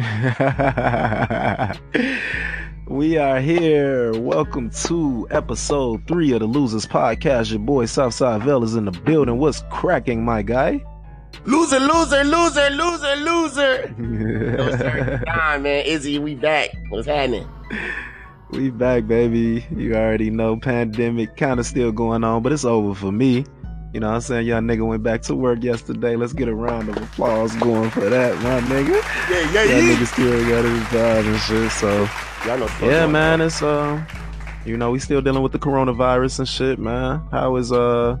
we are here. Welcome to episode three of the Losers Podcast. Your boy Southside Vell is in the building. What's cracking, my guy? Loser, loser, loser, loser, loser. no, sir. man. Izzy, we back. What's happening? We back, baby. You already know pandemic kind of still going on, but it's over for me. You know what I'm saying? Y'all nigga went back to work yesterday. Let's get a round of applause going for that, my nigga. Yeah, yeah, That yeah. nigga still got his job and shit. So Y'all know yeah, man, on. it's uh you know, we still dealing with the coronavirus and shit, man. How is uh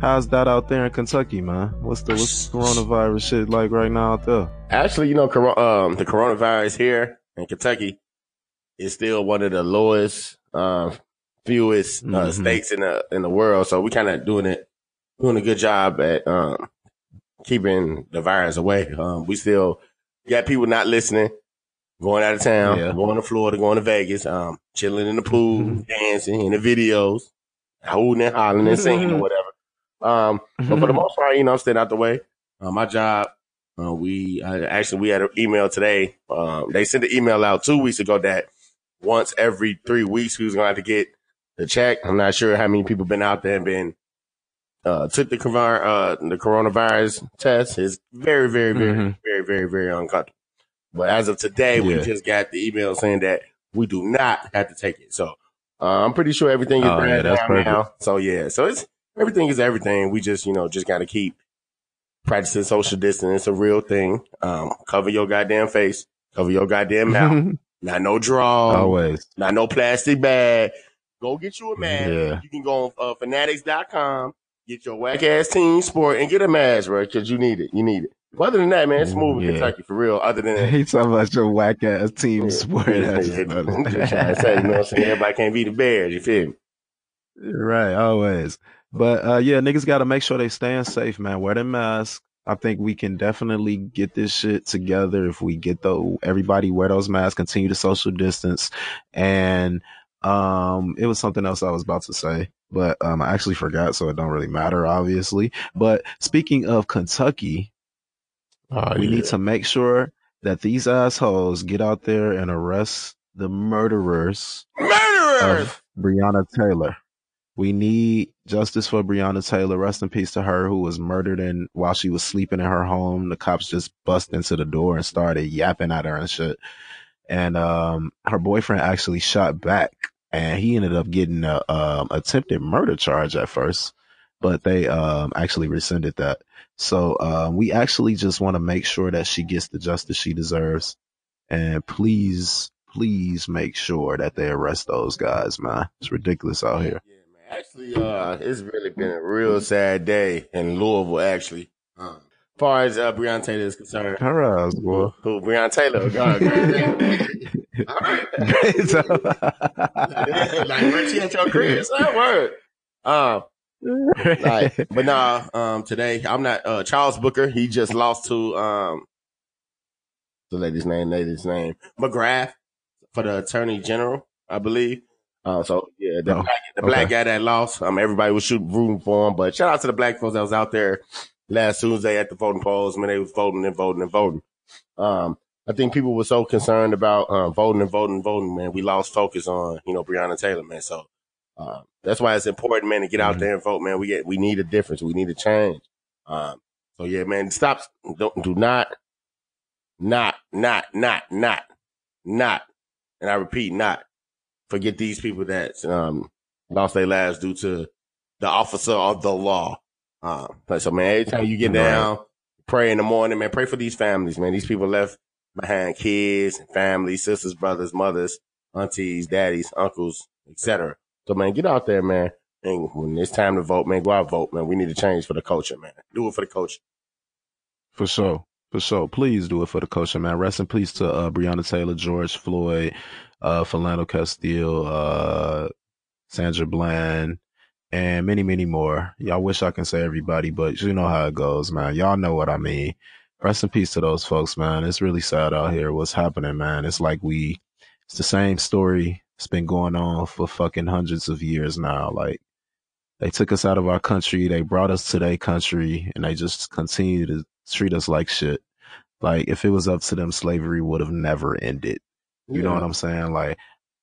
how's that out there in Kentucky, man? What's the what's the coronavirus shit like right now out there? Actually, you know, um, the coronavirus here in Kentucky is still one of the lowest, uh, fewest uh, Mhm. states in the in the world. So we kind of doing it, doing a good job at um, keeping the virus away. Um, we still got people not listening, going out of town, Yeah. going to Florida, going to Vegas, um, chilling in the pool, dancing in the videos, hooting and hollering and singing or whatever. Um, but for the most part, you know, I'm staying out the way. Uh, my job, uh, we uh, actually we had an email today. Um, they sent an email out two weeks ago that once every three weeks we was gonna have to get the check. I'm not sure how many people been out there and been uh, took the coronavirus uh, the coronavirus test. It's very, very, very, Mhm. very, very, very uncomfortable. But as of today, we just got the email saying that we do not have to take it. So uh, I'm pretty sure everything is Oh, yeah, bad that's down now. So yeah, so it's everything is everything. We just you know just got to keep practicing social distance. It's a real thing. Um, cover your goddamn face. Cover your goddamn mouth. not no draw. Always. Not no plastic bag. Go get you a mask. Yeah. You can go on uh, fanatics.com, get your whack ass team sport and get a mask, bro, because you need it. You need it. But other than that, man, it's smooth in Yeah. Kentucky for real. Other than that, He talking about your whack ass team Yeah. sport. Yeah, funny. I'm just trying to say, you know what I'm saying? Everybody can't be the Bears. You feel me? Right, always. But uh yeah, niggas gotta make sure they staying safe, man. Wear the mask. I think we can definitely get this shit together if we get the everybody wear those masks, continue to social distance. And um it was something else I was about to say, but um I actually forgot, so it don't really matter, obviously. But speaking of Kentucky, we need to make sure that these assholes get out there and arrest the murderers Murderers! of Breonna Taylor. We need justice for Breonna Taylor. Rest in peace to her who was murdered and while she was sleeping in her home. The cops just bust into the door and started yapping at her and shit. And um her boyfriend actually shot back and he ended up getting a um attempted murder charge at first, but they um actually rescinded that. So um we actually just want to make sure that she gets the justice she deserves. And please, please make sure that they arrest those guys, man. It's ridiculous out here. Yeah, man. Actually, uh, it's really been a real sad day in Louisville, actually. Um, as far as uh, Breonna Taylor is concerned, Her ass, boy. who Breonna Taylor, God, All right. like, where she at your crib? It's that word. Um, like, but nah, um, today I'm not, uh, Charles Booker. He just lost to, um, the lady's name, lady's name, McGrath for the attorney general, I believe. Uh, so yeah, the, Oh, black, the black guy that lost, um, everybody was shooting, rooting for him, but shout out to the black folks that was out there last Tuesday at the voting polls when they was voting and voting and voting. Um, I think people were so concerned about uh, voting and voting and voting, man. We lost focus on, you know, Breonna Taylor, man. So uh, that's why it's important, man, to get out Mhm. there and vote, man. We get we need a difference. We need a change. Um, so yeah, man, stop. Don't do not, not, not, not, not, not, and I repeat, not forget these people that um lost their lives due to the officer of the law. Um, but so man, every time you get down, pray in the morning, man. Pray for these families, man. These people left behind kids, and family, sisters, brothers, mothers, aunties, daddies, uncles, etc. So man, get out there, man. And when it's time to vote, man, go out vote, man. We need to change for the culture, man. Do it for the culture. For sure. For sure. Please do it for the culture, man. Rest in peace to uh, Breonna Taylor, George Floyd, uh, Philando Castile, uh, Sandra Bland, and many, many more. Y'all wish I can say everybody, but you know how it goes, man. Y'all know what I mean. Rest in peace to those folks, man. It's really sad out here. What's happening, man? It's like we, it's the same story. It's been going on for fucking hundreds of years now. Like, they took us out of our country. They brought us to their country and they just continue to treat us like shit. Like if it was up to them, slavery would have never ended. You know what I'm saying? Like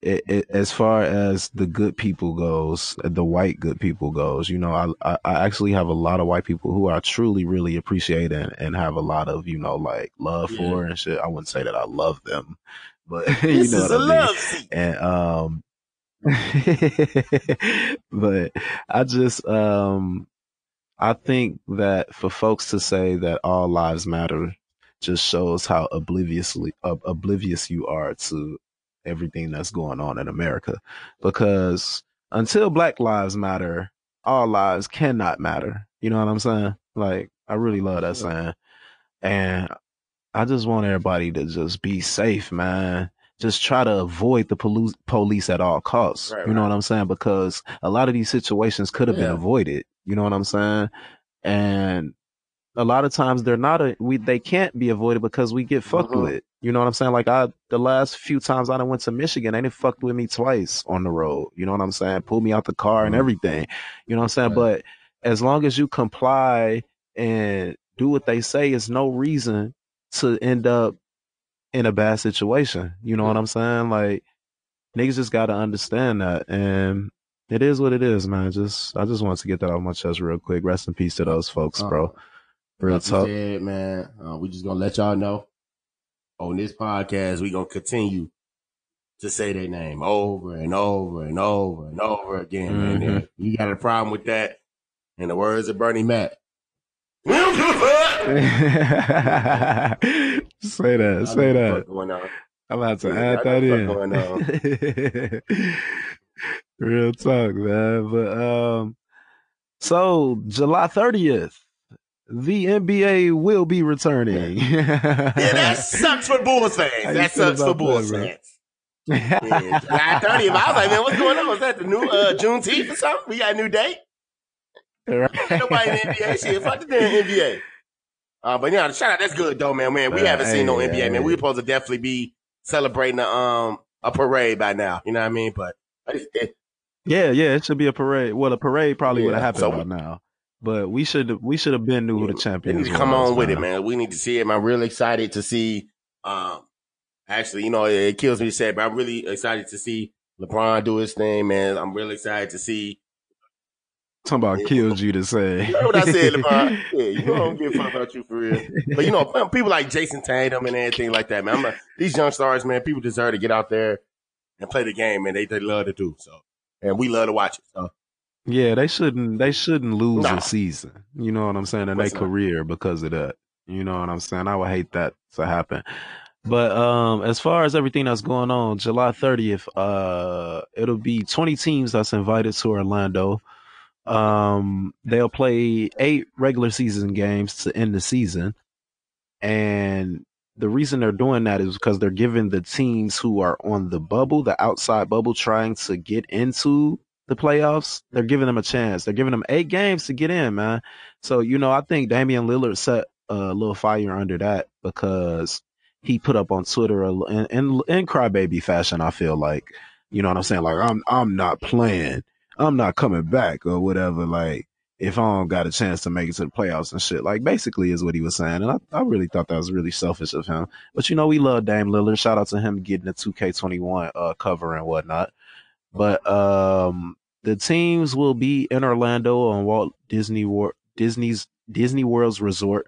it, it, as far as the good people goes, the white good people goes, you know, I, I, I actually have a lot of white people who I truly, really appreciate and, and have a lot of, you know, like love Yeah. for and shit. I wouldn't say that I love them, but you know what a I mean? love and um but i just um i think that for folks to say that all lives matter just shows how obliviously ob- oblivious you are to everything that's going on in america because until black lives matter all lives cannot matter you know what i'm saying like i really love that saying and i just want everybody to just be safe man just try to avoid the polu- police at all costs. Right, you know right. what I'm saying? Because a lot of these situations could have been avoided. You know what I'm saying? And a lot of times they're not a, we they can't be avoided because we get fucked Mhm. with. You know what I'm saying? Like I the last few times I done went to Michigan, they done fucked with me twice on the road. You know what I'm saying? Pulled me out the car and Mhm. everything. You know what I'm saying? Right. But as long as you comply and do what they say, it's no reason to end up in a bad situation. You know what I'm saying? Like niggas just gotta understand that and it is what it is, man. Just I just wanted to get that off my chest real quick. Rest in peace to those folks, bro. Real talk. said, man, uh, we just gonna let y'all know on this podcast, we gonna continue to say their name over and over and over and over again, man. Mhm. If you got a problem with that, in the words of Bernie Mac. say that, say that. Going on. I'm about to Yeah, add that in. Real talk, man. But um, so July 30th, the NBA will be returning. Yeah, that sucks for Bulls fans. That sucks for Bulls fans. Yeah, July 30th. I was like, man, what's going on? Is that the new uh, Juneteenth or something? We got a new date? Ain't nobody in the NBA shit. Fuck the damn NBA. Uh, but yeah, shout out. That's good though, man. Man, we Uh, haven't seen no NBA, man. We supposed to definitely be celebrating a, um a parade by now. You know what I mean? But it, it, Yeah, yeah, it should be a parade. Well, a parade probably Yeah, would have happened so by now. But we should we should have been knew who the they champion need to come on with it, man. We need to see it. I'm really excited to see. Um, actually, you know, it, it kills me to say, it, but I'm really excited to see LeBron do his thing, man. I'm really excited to see. Talking about kills you to say. You know what I said, LeBron? Yeah, you know I don't give a fuck about you for real. But you know, people like Jayson Tatum and everything like that, man. Like, these young stars, man, people deserve to get out there and play the game, man. They they love to do so, and we love to watch it. So Yeah, they shouldn't they shouldn't lose Nah. a season. You know what I'm saying? In their Of course not. career because of that. You know what I'm saying? I would hate that to happen. But um as far as everything that's going on, July 30th, uh it'll be 20 teams that's invited to Orlando. Um they'll play eight regular season games to end the season. And the reason they're doing that is because they're giving the teams who are on the bubble, the outside bubble, trying to get into the playoffs, they're giving them a chance. They're giving them eight games to get in, man. So, you know, I think Damian Lillard set a little fire under that because he put up on Twitter in, in, in crybaby fashion, I feel like, you know what I'm saying? Like, I'm, I'm not playing. I'm not coming back or whatever. Like, if I don't got a chance to make it to the playoffs and shit, like basically is what he was saying. And I, I really thought that was really selfish of him. But you know, we love Dame Lillard. Shout out to him getting the 2K21 uh, cover and whatnot. But um, the teams will be in Orlando on Walt Disney War- Disney's Disney World's resort.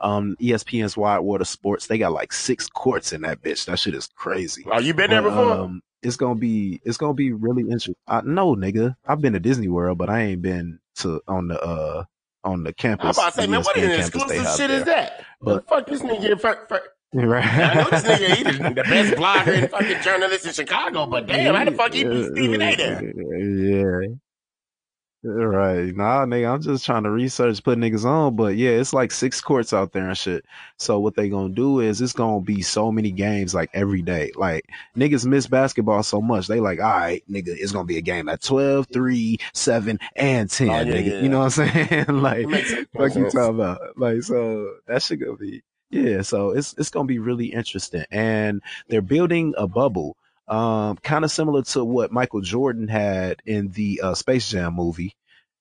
Um, ESPN's Wide World Sports. They got like six courts in that bitch. That shit is crazy. oh, you been there But, before? um, it's gonna be it's gonna be really interesting. I no nigga, I've been to Disney World, but I ain't been to on the uh on the I'm campus. about to say, man, what an exclusive shit is that? But- the fuck this nigga? Right. I know this nigga, he the, the best blogger and fucking journalist in Chicago, but damn, how the fuck he be uh, Stephen A there? Yeah. Right. Nah, nigga, I'm just trying to research, put niggas on, but yeah, it's like six courts out there and shit. So what they gonna do is it's gonna be so many games like every day. Like niggas miss basketball so much. They like, all right, nigga, it's gonna be a game at 12, 3, 7, and 10, Oh, yeah, nigga. yeah. You know what I'm saying? like, It makes sense. Fuck you talking about? Like, so that should gonna be, yeah. So it's it's gonna be really interesting, and they're building a bubble, um, kind of similar to what Michael Jordan had in the uh, Space Jam movie.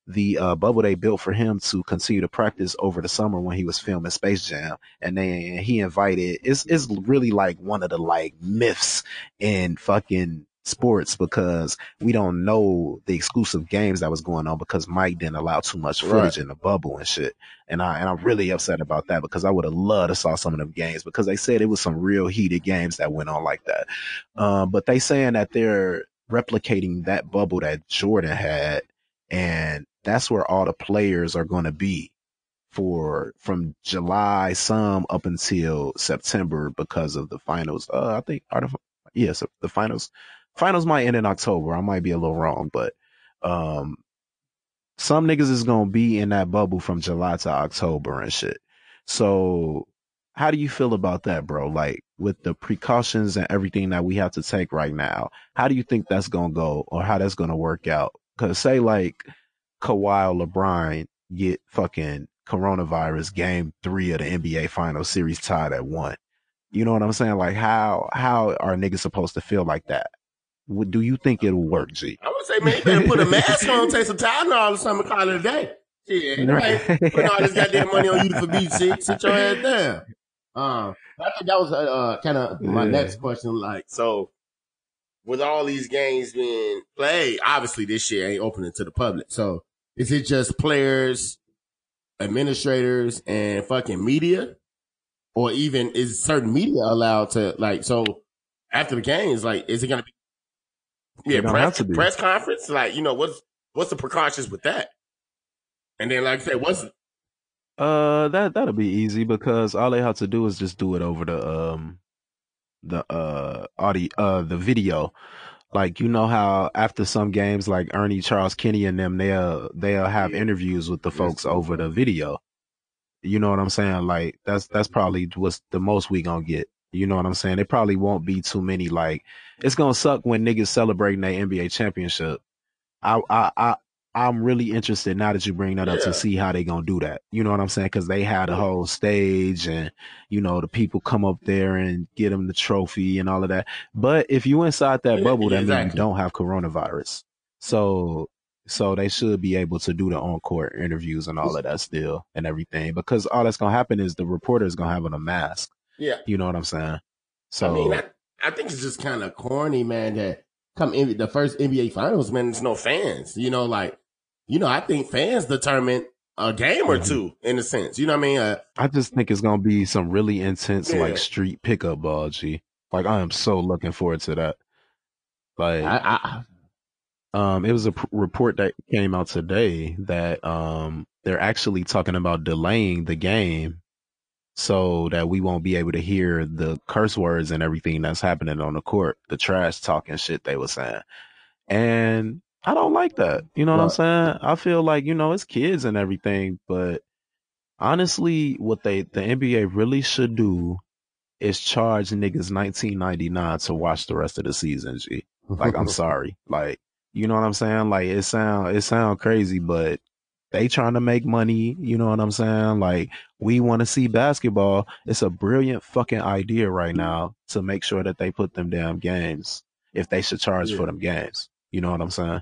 the uh, bubble they built for him to continue to practice over the summer when he was filming Space Jam, and then he invited. It's it's really like one of the like myths in fucking sports because we don't know the exclusive games that was going on because Mike didn't allow too much footage right. in the bubble and shit. And I and I'm really upset about that because I would have loved to saw some of them games because they said it was some real heated games that went on like that. Um, but they saying that they're replicating that bubble that Jordan had, and that's where all the players are going to be for from July some up until September because of the finals. Uh, I think are the yes the finals finals might end in October. I might be a little wrong, but um, some niggas is gonna be in that bubble from July to October and shit. So how do you feel about that, bro? Like with the precautions and everything that we have to take right now, how do you think that's gonna go or how that's gonna work out? Cause say like Kawhi or LeBron get fucking coronavirus game three of the NBA final series tied at one. You know what I'm saying? Like how how are niggas supposed to feel like that? Do you think it'll work, G? I would say, man, you better put a mask on, take some Tylenol or something, call it a day. Shit, right. put all this goddamn money on you for beat shit. Sit your ass down. Um, I think that was uh, uh kind of my yeah. next question. Like, so with all these games being played, obviously this shit ain't opening to the public. So is it just players, administrators, and fucking media? Or even is certain media allowed to like, so after the games, like, is it going to be yeah, press, press conference. Like, you know, what's what's the precautions with that? And then, like I said, what's uh that that'll be easy because all they have to do is just do it over the um the uh audio uh the video. Like you know how after some games like Ernie Charles Kenny and them they'll they'll have yeah. interviews with the folks over the video. You know what I'm saying? Like that's that's probably what's the most we gonna get. You know what I'm saying? It probably won't be too many. Like it's gonna suck when niggas celebrating their NBA championship. I I I I'm really interested now that you bring that up to see how they gonna do that. You know what I'm saying? Because they had a whole stage, and you know the people come up there and get them the trophy and all of that. But if you inside that bubble, that exactly. means you don't have coronavirus. So so they should be able to do the on court interviews and all of that still and everything. Because all that's gonna happen is the reporter is gonna have on a mask. Yeah. You know what I'm saying? So I mean, I, I think it's just kind of corny, man, that come in the first NBA finals, man, there's no fans. You know, like, you know, I think fans determine a game or mm-hmm. two in a sense. You know what I mean? Uh, I just think it's gonna be some really intense yeah. like street pickup ball, G. Like I am so looking forward to that. Like I, I, um it was a p- report that came out today that um they're actually talking about delaying the game so that we won't be able to hear the curse words and everything that's happening on the court, the trash talking shit they were saying. And I don't like that. You know what, what I'm saying? I feel like, you know, it's kids and everything, but honestly, what they the NBA really should do is charge niggas 19.99 to watch the rest of the season, G. Like I'm sorry. Like, you know what I'm saying? Like it sound it sound crazy, but they trying to make money. You know what I'm saying? Like we want to see basketball. It's a brilliant fucking idea right now to make sure that they put them damn games if they should charge yeah. for them games. You know what I'm saying?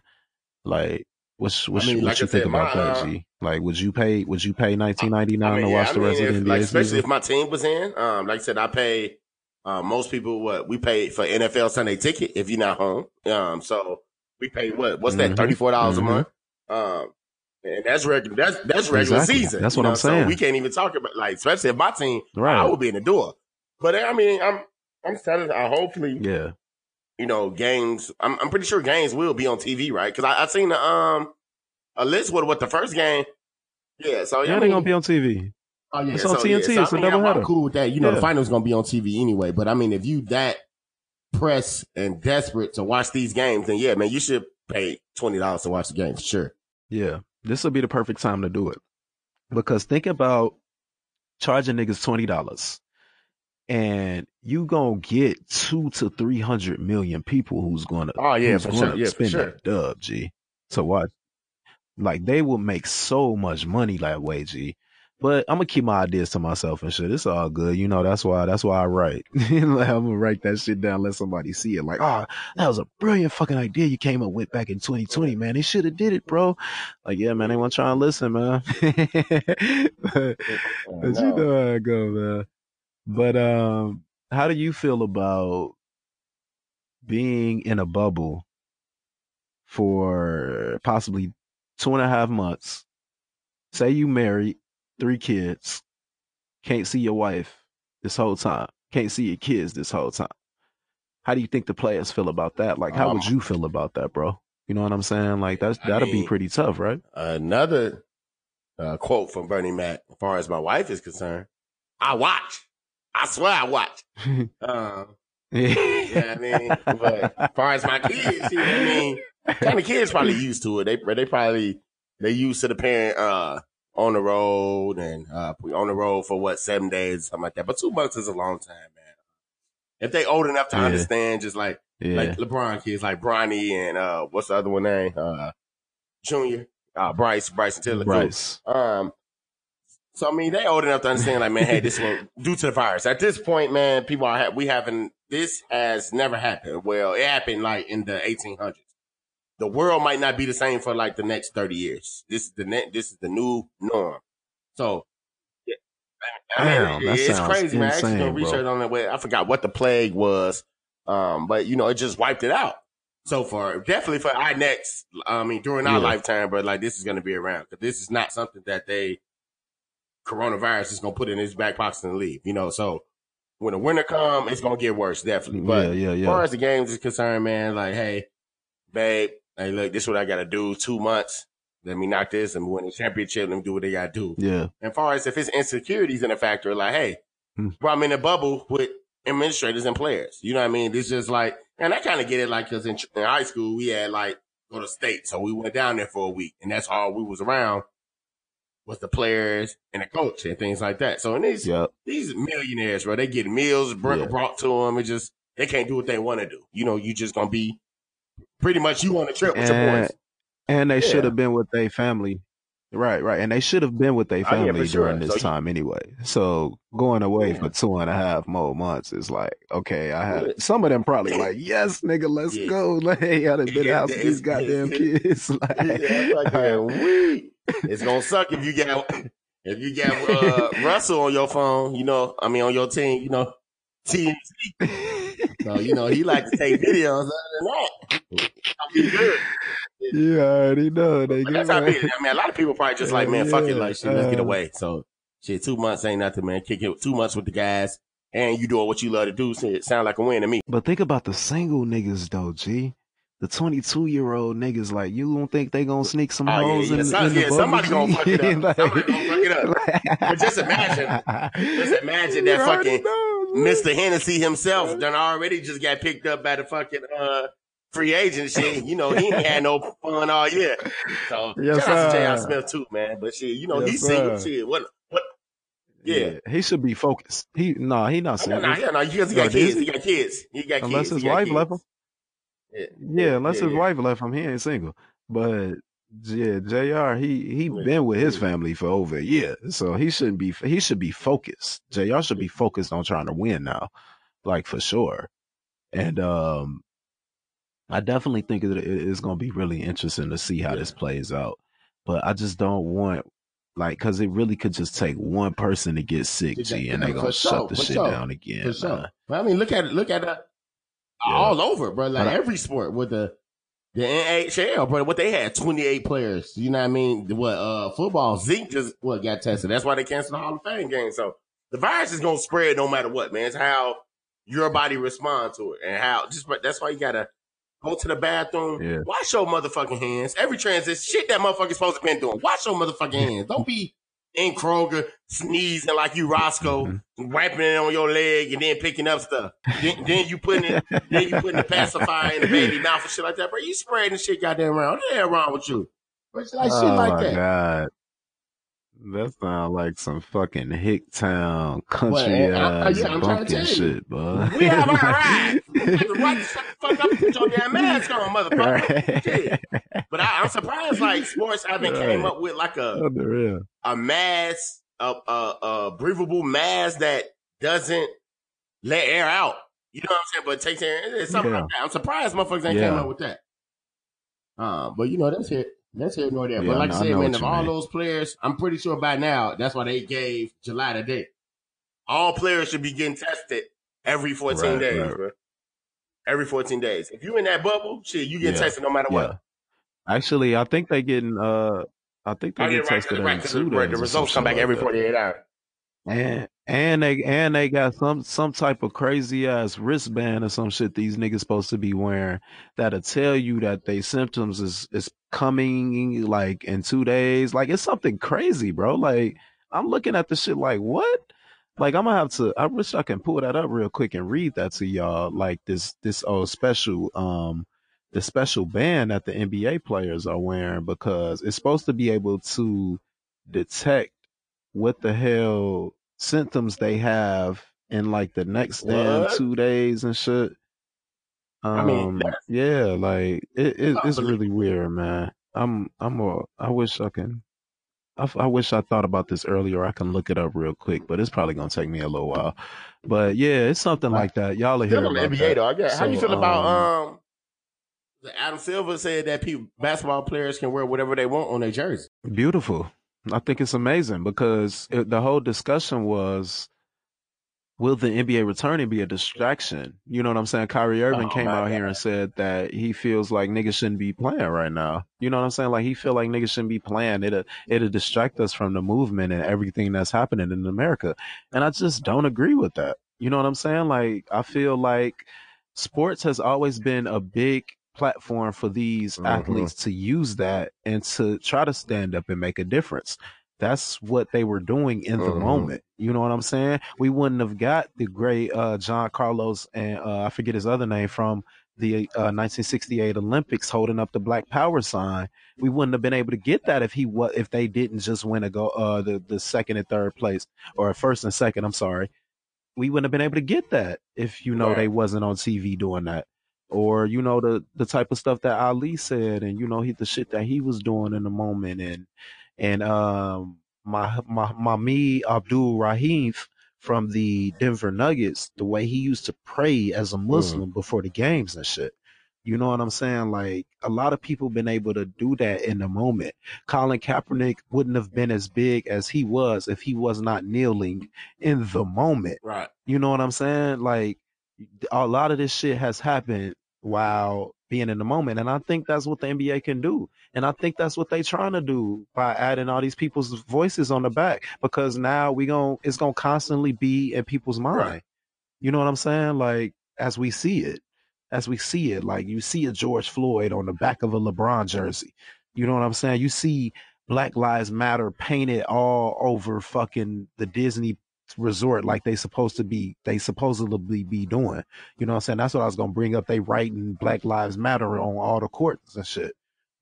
Like what's what's I mean, what like you think about my, that, uh, G? Like would you pay would you pay 19.99 I mean, to watch yeah, the rest mean, of the NBA like, especially season? if my team was in. Um, like I said, I pay. Uh, most people, what we pay for NFL Sunday ticket if you're not home. Um, so we pay what? What's that? Mm-hmm. Thirty four dollars mm-hmm. a month. Um, and that's regular. That's that's regular exactly. season. That's what know? I'm saying. So we can't even talk about like, especially if my team. Right. I would be in the door. But I mean, I'm I'm telling. I hopefully. Yeah. You know, games. I'm I'm pretty sure games will be on TV, right? Because I I seen the um a list with what the first game. Yeah. So yeah, they're gonna be on TV. Oh yeah, it's on TNT. Yeah. So, it's I mean, a double I'm cool with that. You know, yeah. the finals gonna be on TV anyway. But I mean, if you that press and desperate to watch these games, then yeah, man, you should pay twenty dollars to watch the game for sure. Yeah this will be the perfect time to do it. Because think about charging niggas twenty dollars, and you gonna get two to three hundred million people who's gonna oh yeah for sure yeah spend for sure. that dub G to watch. Like they will make so much money that way, G. But I'm gonna keep my ideas to myself and shit. It's all good. You know, that's why that's why I write. I'm gonna write that shit down, let somebody see it. Like, oh, that was a brilliant fucking idea you came up with back in 2020, man. They should have did it, bro. Like, yeah, man, they want to try and listen, man. but, but you know how I go, man. But um, how do you feel about being in a bubble for possibly two and a half months? Say you married, three kids, can't see your wife this whole time, can't see your kids this whole time. How do you think the players feel about that? Like, how Um, would you feel about that, bro? You know what I'm saying? Like, that's I that'll be mean- pretty tough, right? Another uh, quote from Bernie Mac, as far as my wife is concerned, I watch. I swear I watch. Um, yeah, I mean, but as far as my kids, you know what I mean, kind of kids probably used to it. They they probably they used to the parent uh on the road and uh we on the road for what seven days something like that. But two months is a long time, man. If they old enough to Yeah. understand, just like yeah, like LeBron kids, like Bronny and uh what's the other one name? Uh Junior, uh Bryce, Bryson Tiller. Bryce. Um, so I mean, they old enough to understand, like, man, hey, this one due to the virus. At this point, man, people are ha- we having this has never happened. Well, it happened like in the 1800s. The world might not be the same for like the next 30 years. This is the ne- this is the new norm. So. yeah, I mean, Damn, that it's sounds crazy, man. I actually insane, done research on that. Way. I forgot what the plague was, um, but you know, it just wiped it out. So for definitely for our next, I mean, during our Yeah. lifetime, but like this is going to be around because this is not something that they coronavirus is going to put in his back pocket and leave. You know, so when the winter come, it's going to get worse, definitely. But yeah, yeah, as far as the games is concerned, man, like, hey, babe, hey, look, this is what I got to do. Two months. Let me knock this and win the championship. Let me do what they got to do. Yeah, And far as if it's insecurities in a factor, like, hey, Hmm. bro, I'm in a bubble with administrators and players. You know what I mean? This just like, and I kind of get it, like, cause in, in high school, we had like, go to state. So we went down there for a week and that's all we was around was the players and the coach and things like that. So in these, yeah. these millionaires, bro, they get meals br- Yeah. brought to them. It just, they can't do what they want to do. You know, you just gonna be pretty much you on a trip with your And, boys. and they Yeah. should have been with their family. Right, right. And they should have been with their Oh, yeah, family sure. during this So you- time anyway. So going away Yeah. for two and a half more months is like, okay, I had some of them probably like, yes, nigga, let's go. Like, hey, I'd have been out with these goddamn kids. Like, Yeah, fucking weed. It's gonna suck if you got if you got uh, Russell on your phone. You know, I mean on your team. You know, TNT. So you know he like to take videos. Other than that, I'll be good. you already know, But nigga. that's how I mean. I mean, a lot of people probably just like, man, fuck it, Yeah, like shit, let's get uh, away. So shit, two months ain't nothing, man. Kick it two months with the guys, and you doing what you love to do. So it sound like a win to me. But think about the single niggas though, G. The 22 year old niggas, like, you don't think they gonna sneak some Oh, yeah, hoes yeah. in, Some- in the yeah, bubble, somebody G? gonna fuck it up. Like- Somebody gonna fuck it up. But just imagine- Just imagine that fucking know, man. Mr. Hennessy himself done already just got picked up by the fucking uh free agent shit. You know, he ain't had no fun all year. So Yes, shout out to. J.R. Smith too, man. But shit, you know, Yes, he's single sir. shit. What what Yeah. he should be focused. He nah, he not single. no, yeah, no, he he got kids. he? Got kids. He got Unless kids. his wife kids. left him. Yeah, Yeah, unless yeah, his yeah. wife left him, he ain't single. But yeah, J.R. He he Yeah, been with his family for over a year, so he shouldn't be. He should be focused. J.R. should be focused on trying to win now, like for sure. And um, I definitely think it, it's going to be really interesting to see how Yeah. this plays out. But I just don't want like because it really could just take one person to get sick, G, and they're gonna sure, shut the shit sure, down again. For sure. I mean, look at it. Look at it. Yeah. All over, bro. Like every sport with the the NHL, bro. What they had twenty eight players. You know what I mean? What uh football? Zeke just what got tested. That's why they canceled the Hall of Fame game. So the virus is gonna spread no matter what, man. It's how your body responds to it and how. Just that's why you gotta go to the bathroom. Yeah. Wash your motherfucking hands. Every transition, shit that motherfucker's supposed to been doing. Wash your motherfucking hands. Don't be in Kroger sneezing like you Roscoe, Mhm. wiping it on your leg and then picking up stuff. Then, then you putting it, then you putting the pacifier in the baby mouth and shit like that. Bro, you spreading shit goddamn around. What the hell wrong with you? But like shit oh like my that. god. That sound like some fucking hick town Well, country I- I- ass yeah, to tell you. shit, bud. We have our right. The right to shut the fuck up put your damn mask on, motherfucker. Shit. But I, I'm surprised like sports haven't came up with like a real. a mass a, a, a breathable mask that doesn't let air out. You know what I'm saying? But takes air. It's something Yeah. like that. I'm surprised motherfuckers ain't Yeah. came up with that. Uh, but you know that's it. That's here nor there. Yeah, but like I I said, man, of all mean. those players, I'm pretty sure by now that's why they gave July the date. All players should be getting tested every 14 Right, days, right. Every 14 days. If you in that bubble, shit, you get Yeah. tested no matter what. Yeah. Actually, I think they getting uh I think they Oh, get right, tested right, every two right, days the results come back like every that. 48 hours. And and they and they got some some type of crazy ass wristband or some shit these niggas supposed to be wearing that'll tell you that they symptoms is is coming like in two days. Like it's something crazy, bro. Like I'm looking at the shit like what? Like I'm gonna have to I wish I can pull that up real quick and read that to y'all. Like this this oh special um the special band that the NBA players are wearing because it's supposed to be able to detect what the hell symptoms they have in like the next damn two days and shit. Um, I mean, yeah, like it, it it's really weird, man. I'm, I'm, a, I wish I can, I, I wish I thought about this earlier. I can look it up real quick, but it's probably gonna take me a little while. But yeah, it's something like that. Y'all are here on the NBA that. though. I guess. How you So, feel about um, um? Adam Silver said that people basketball players can wear whatever they want on their jersey. Beautiful. I think it's amazing because it, the whole discussion was, will the NBA returning be a distraction? You know what I'm saying? Kyrie Irving Oh, came out here and said that he feels like niggas shouldn't be playing right now. You know what I'm saying? Like he feel like niggas shouldn't be playing. It'll it'll distract us from the movement and everything that's happening in America. And I just don't agree with that. You know what I'm saying? Like I feel like sports has always been a big platform for these Mhm. athletes to use that and to try to stand up and make a difference. That's what they were doing in the Mhm. moment. You know what I'm saying? We wouldn't have got the great uh, John Carlos and uh, I forget his other name from the uh, 1968 Olympics holding up the Black Power sign. We wouldn't have been able to get that if he was if they didn't just win a go uh, the the second and third place or first and second. I'm sorry. We wouldn't have been able to get that if you know Right. they wasn't on TV doing that or you know the the type of stuff that Ali said, and you know he the shit that he was doing in the moment, and and um my my my me Abdul Rahim from the Denver Nuggets, the way he used to pray as a Muslim before the games and shit. You know what I'm saying? Like a lot of people been able to do that in the moment. Colin Kaepernick wouldn't have been as big as he was if he was not kneeling in the moment. Right. You know what I'm saying? Like a lot of this shit has happened while being in the moment. And I think that's what the NBA can do. And I think that's what they're trying to do by adding all these people's voices on the back because now we gon' it's gonna constantly be in people's mind. Right. You know what I'm saying? Like as we see it, as we see it, like you see a George Floyd on the back of a LeBron jersey. You know what I'm saying? You see Black Lives Matter painted all over fucking the Disney resort like they supposed to be they supposedly be doing. You know what I'm saying? That's what I was gonna bring up. They writing Black Lives Matter on all the courts and shit.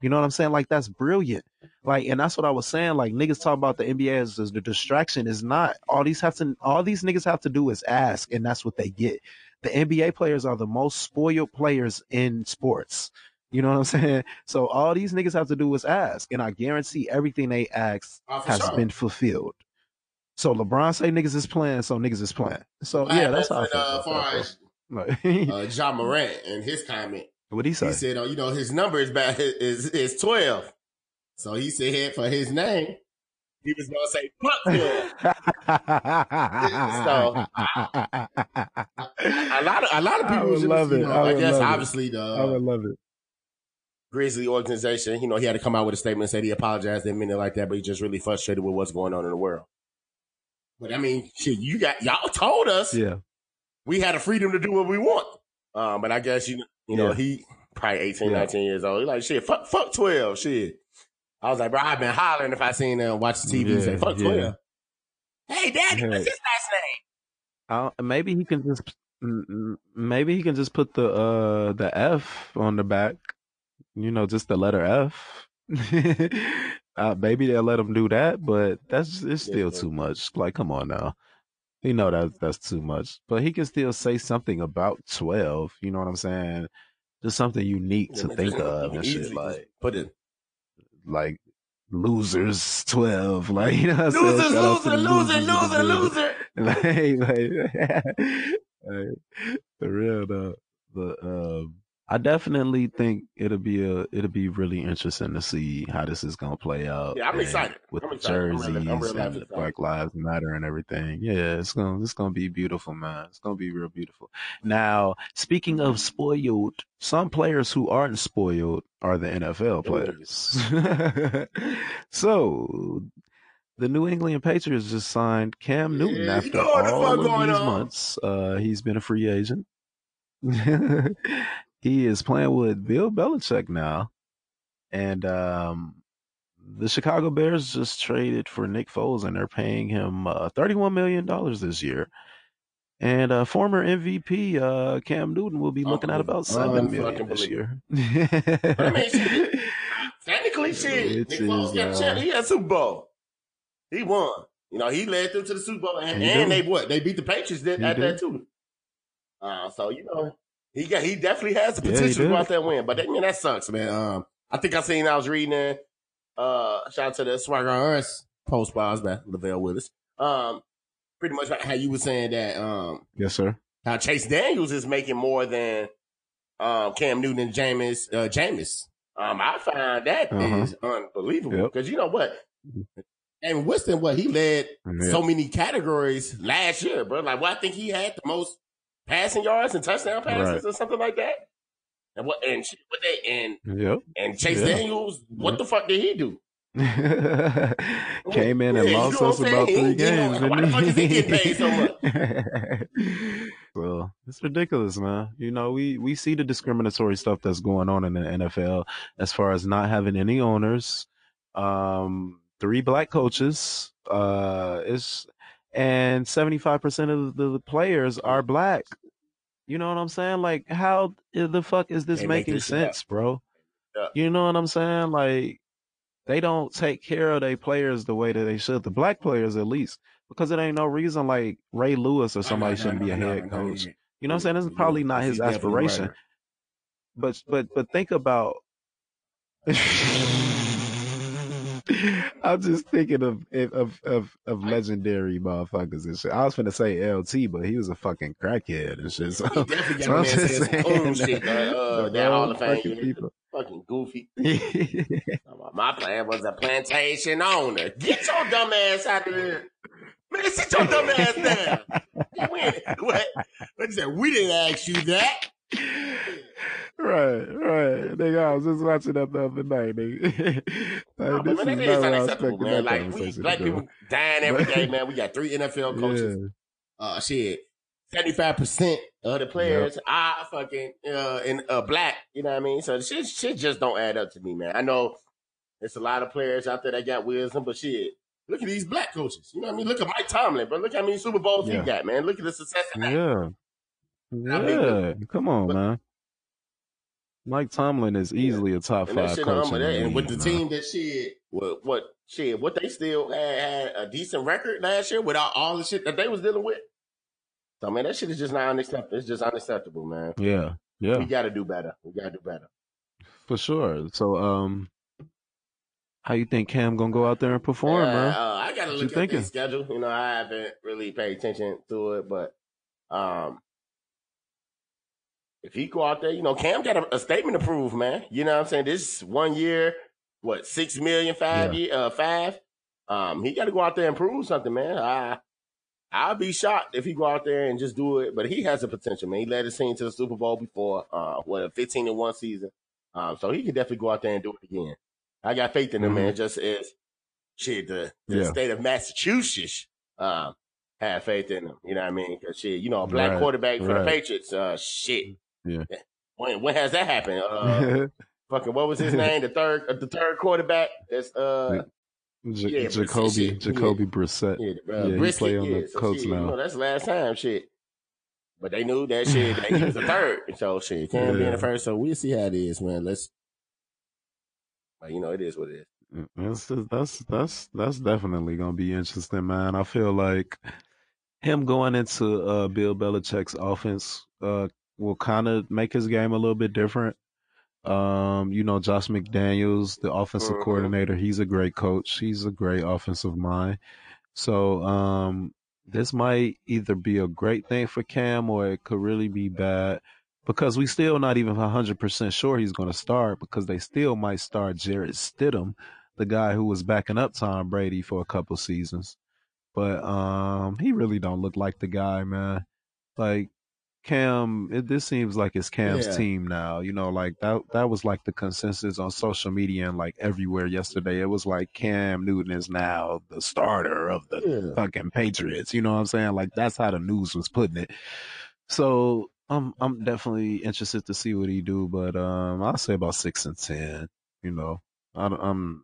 You know what I'm saying? Like that's brilliant. Like, and that's what I was saying. Like niggas talk about the NBA as, as the distraction is not. All these have to. All these niggas have to do is ask, and that's what they get. The NBA players are the most spoiled players in sports. You know what I'm saying? So all these niggas have to do is ask, and I guarantee everything they ask Oh, has sure. been fulfilled. So LeBron say niggas is playing, so niggas is playing. So What yeah, that's how I feel. uh, far as, uh, Ja Morant and his comment. what he say? He said, "Oh, you know, his number is bad is is twelve. So he said for his name, he was gonna say fuck twelve. A lot of a lot of I people would just, love you it. know, I I, would guess love it. obviously the I would love it. Grizzly organization, you know, he had to come out with a statement and said he apologized, didn't mean it like that, but he just really frustrated with what's going on in the world. But I mean, shit, you got y'all told us Yeah. we had a freedom to do what we want. Um, but I guess you you know Yeah. he probably 18, Yeah. 19 years old. He like shit, fuck, fuck twelve, shit. I was like, bro, I've been hollering if I seen them watch the TV and say Yeah, fuck yeah. twelve. Hey, daddy, what's his last name? I, maybe he can just maybe he can just put the uh the F on the back. You know, just the letter F. uh, maybe they'll let him do that, but that's it's Yeah, still yeah. too much. Like, come on now. You know that that's too much. But he can still say something about twelve. You know what I'm saying? Just something unique to think of and shit. Like, put it. like losers twelve. Like you know, saying? Loser, loser, loser, loser, in the building. loser. like, like, like, for real though. But um, I definitely think it'll be a it'll be really interesting to see how this is gonna play out. Yeah, I'm and excited. with I'm the excited. Jerseys really- I'm really and the excited. Black Lives Matter and everything. Yeah, it's gonna it's gonna be beautiful, man. It's gonna be real beautiful. Now, speaking of spoiled, some players who aren't spoiled are the NFL players. so the New England Patriots just signed Cam Newton Yeah, after what the all of these on. months. Uh, he's been a free agent. he is playing with Bill Belichick now, and um, the Chicago Bears just traded for Nick Foles, and they're paying him uh, thirty-one million dollars this year. And uh, former MVP uh, Cam Newton will be looking at about seven million this year. I mean, shit, Technically, shit. It Nick Foles got a uh. He had Super Bowl. He won. You know, he led them to the Super Bowl, and, and they what? They beat the Patriots He at did. that too. Uh, so you know, he got he definitely has the Yeah, potential to go out there and win. But that, man, that sucks, man. Um, I think I seen I was reading it. Uh, shout out to the Swagger Us post by by Lavelle Willis. Um, pretty much how you were saying that. Um, yes, sir. how Chase Daniels is making more than um, Cam Newton and Jameis. Uh, Jameis. Um, I find that is Uh-huh. unbelievable Yep. because you know what, and Winston, what he led Yeah. so many categories last year, bro. Like, what I think he had the most passing yards and touchdown passes Right. or something like that. And what and what they and Yep. and Chase. Daniels, what the fuck did he do? Came in and Yeah, lost us about three He- you know, games. why the fuck is he getting paid so much? well, it's ridiculous, man. You know, we we see the discriminatory stuff that's going on in the NFL as far as not having any owners, um, three black coaches, uh, is and seventy five percent of the, players are black. You know what I'm saying? Like, how the fuck is this Can't making this shit up. sense, bro? Yeah. You know what I'm saying? Like, they don't take care of their players the way that they should. The black players, at least, because it ain't no reason like Ray Lewis or somebody shouldn't be a head coach. You know what I'm saying? This is probably not his aspiration. But but but think about. I'm just thinking of of of of legendary motherfuckers and shit. I was gonna say LT, but he was a fucking crackhead and shit. So, He definitely so got I'm a man just saying some saying own shit, that- uh, that Hall of Fame. fucking people. Fucking goofy. My plan was a plantation owner. Get your dumb ass out of here. Man, sit your dumb ass down. We ain't- what? What you said? We didn't ask you that. Right, right. Nigga, I was just watching that the other night. Nigga. Like, but this man, is not what I was unacceptable, man. Like we black people dying every day, man. We got three NFL coaches. Yeah. Uh, shit. Seventy-five percent of the players are fucking uh, in uh, black. You know what I mean? So shit, shit just don't add up to me, man. I know there's a lot of players out there that got wisdom, but shit, look at these black coaches. You know what I mean? Look at Mike Tomlin, bro. Look how many Super Bowls Yeah. he got, man. Look at the success of that. Yeah. I mean, Yeah. Come on, but- man. Mike Tomlin is easily a top And five coach. in that. And with the man. team that shit, what, what shit, what they still had, had a decent record last year without all the shit that they was dealing with. So man, that shit is just not unacceptable. It's just unacceptable, man. Yeah. Yeah. We got to do better. We got to do better. For sure. So, um, how you think Cam gonna go out there and perform, Yeah, man? uh, I got to look at the schedule. You know, I haven't really paid attention to it, but um, if he go out there, you know, Cam got a, a statement to prove, man. You know what I'm saying? This one year, what six million, five Yeah. year, uh, five. Um, he got to go out there and prove something, man. I I'll be shocked if he go out there and just do it, but he has the potential, man. He led his team to the Super Bowl before, uh, what a 15 and one season. Um, so he can definitely go out there and do it again. I got faith in him, Mhm. man. Just as shit, the, the Yeah. state of Massachusetts, um, had faith in him. You know what I mean? Cause shit, you know, a black Right, quarterback for the. Patriots, uh, shit. Yeah. When, when has that happened? Uh, fucking, what was his name? The third, uh, the third quarterback? That's, uh, J- yeah, Jacoby, Jacoby Brissett. yeah, Yeah, uh, he play on the yeah. So Colts shit, you now. know, that's the last time, shit. But they knew that shit, that he was the third. So shit, can't be in the first. So we'll see how it is, man. Let's, but you know, it is what it is. Mm, That's that's that's that's definitely gonna be interesting, man. I feel like him going into uh, Bill Belichick's offense uh, will kind of make his game a little bit different. Um, you know, Josh McDaniels, the offensive Mhm. coordinator, he's a great coach. He's a great offensive mind. So, um, this might either be a great thing for Cam or it could really be bad because we still not even 100% sure he's going to start because they still might start Jarrett Stidham, the guy who was backing up Tom Brady for a couple seasons. But um he really don't look like the guy, man. Like Cam, it, this seems like it's Cam's Yeah. team now. You know, like that that was like the consensus on social media and like everywhere yesterday. It was like Cam Newton is now the starter of the Yeah. fucking Patriots. You know what I'm saying? Like that's how the news was putting it. So I'm I'm definitely interested to see what he do, but um I'll say about six and ten. You know, I don't, I'm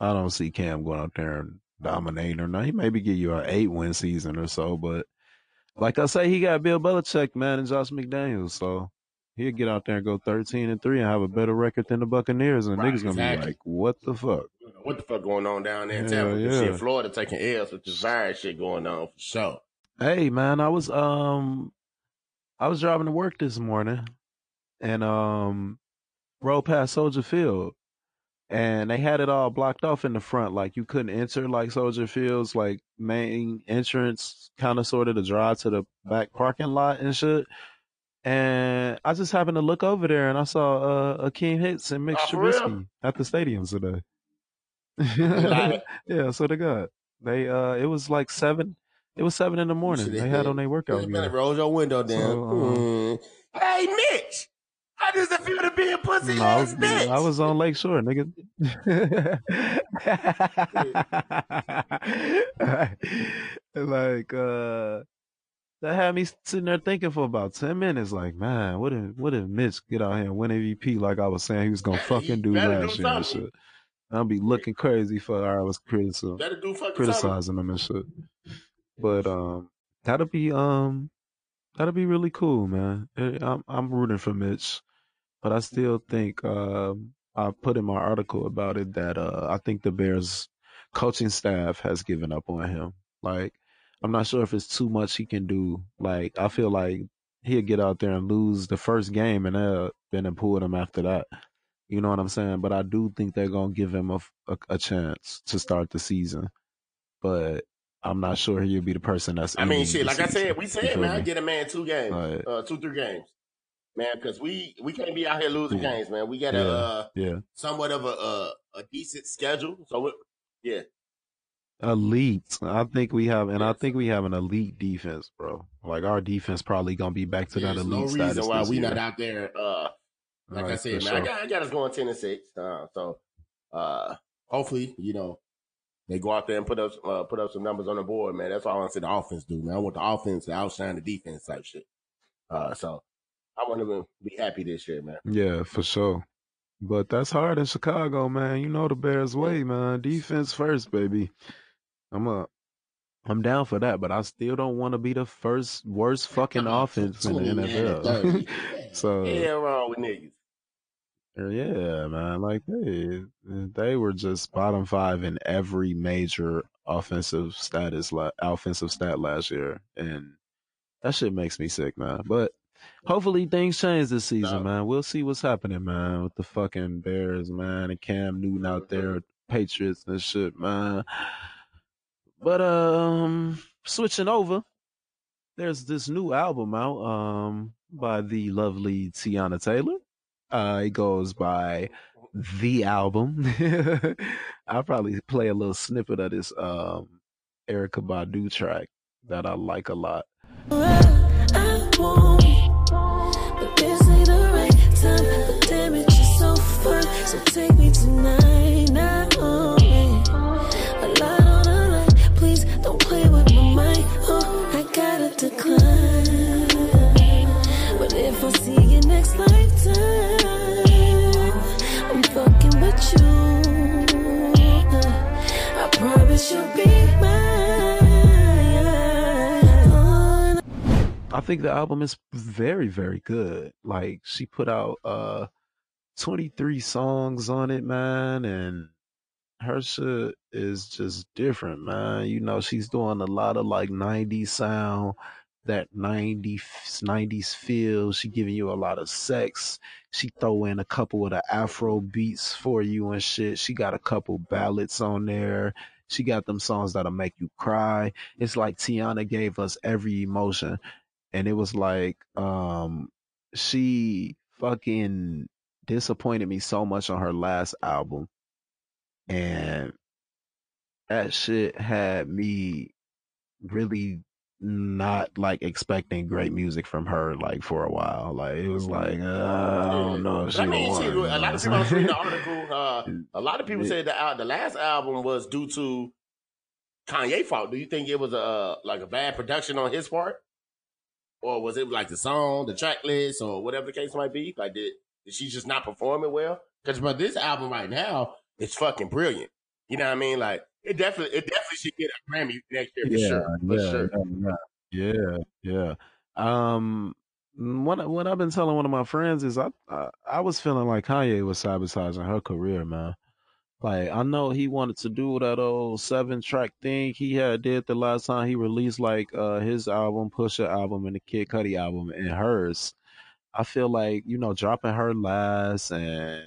I don't see Cam going out there and dominating or not. He maybe give you an eight win season or so, but like I say, he got Bill Belichick, man, and Josh McDaniels, so he'll get out there and go thirteen and three and have a better record than the Buccaneers, and Right, niggas gonna exactly. be like, "What the fuck?" What the fuck going on down there in Tampa? yeah. Shit, Florida taking L's with virus shit going on for sure. Hey man, I was um I was driving to work this morning and um rode past Soldier Field and they had it all blocked off in the front like you couldn't enter like Soldier Field's like main entrance kind of sort of to drive to the back parking lot and shit. And I just happened to look over there and I saw uh Akiem Hicks and Mitch Oh? Trubisky at the stadium today. Yeah, so they got they uh it was like seven it was seven in the morning. They had on their workout a minute, roll your window down. So, um, Hmm. Hey, Mitch! Does it feel to be a pussy No, I ass was, bitch? I was on Lake Shore, nigga. like, uh, that had me sitting there thinking for about ten minutes. Like, man, what if what if Mitch get out here and win MVP like I was saying he was gonna fucking do last year and shit? I'll be looking crazy for I was criticism, do criticizing him and shit. But um, that'll be um, that'll be really cool, man. Eh, I'm I'm rooting for Mitch but I still think um, I put in my article about it that uh, I think the Bears coaching staff has given up on him. Like I'm not sure if it's too much he can do. Like I feel like he'll get out there and lose the first game and they'll then pull him after that. You know what I'm saying? But I do think they're gonna give him a, a, a chance to start the season. But I'm not sure he'll be the person that's. I mean, shit, like I said, we said, man, get a man two games, Right. uh, two, three games. Man, because we, we can't be out here losing Yeah. games, man. We got a, Yeah. uh, Yeah. somewhat of a, a, a decent schedule. So, yeah. elite. I think we have, and I think we have an elite defense, bro. Like our defense probably gonna be back to that elite no status reason why this we year. not out there, uh, like I said, man, I got, I got us going 10 and 6. Uh, so, uh, hopefully, you know, they go out there and put up, uh, put up some numbers on the board, man. That's all I want to see the offense do, man. I want the offense to outshine the defense type shit. Uh, so I want to be happy this year, man. Yeah, for sure. But that's hard in Chicago, man. You know the Bears way, man. Defense first, baby. I'm a, I'm down for that, but I still don't want to be the first worst fucking offense in the NFL. So- yeah, wrong with niggas. Uh, yeah, man. Like they they were just bottom five in every major offensive status offensive stat last year, and that shit makes me sick, man. But hopefully things change this season, No. man. We'll see what's happening, man, with the fucking Bears, man, and Cam Newton out there, Patriots and shit, man. But um, switching over, there's this new album out um by the lovely Teyana Taylor. Uh, it goes by the album. I'll probably play a little snippet of this um Erykah Badu track that I like a lot. Next lifetime, I'm fucking with you. I promise you'll be mine. I think the album is very, very good. Like she put out uh 23 songs on it, man, and her shit is just different, man. You know, she's doing a lot of like 90s sound that 90s 90s feel. She giving you a lot of sex. She throw in a couple of the Afro beats for you and shit. She got a couple ballads on there. She got them songs that'll make you cry. It's like Teyana gave us every emotion. And it was like, um, she fucking disappointed me so much on her last album. And that shit had me really not like expecting great music from her like for a while. Like it was like uh, I don't know. She I mean, see, a lot of people was reading the article. Uh, a lot of people said the al- the last album was due to Kanye fault. Do you think it was a like a bad production on his part, or was it like the song, the track list, or whatever the case might be? Like did did she just not perform it well? Because but this album right now is fucking brilliant. You know what I mean? Like it definitely it definitely should get a Grammy next year for yeah, sure. For yeah, sure. yeah, yeah. Um, what what I've been telling one of my friends is I I, I was feeling like Kanye was sabotaging her career, man. Like I know he wanted to do that old seven track thing he had did the last time he released like uh his album, Pusha album, and the Kid Cudi album, and hers. I feel like you know dropping her last and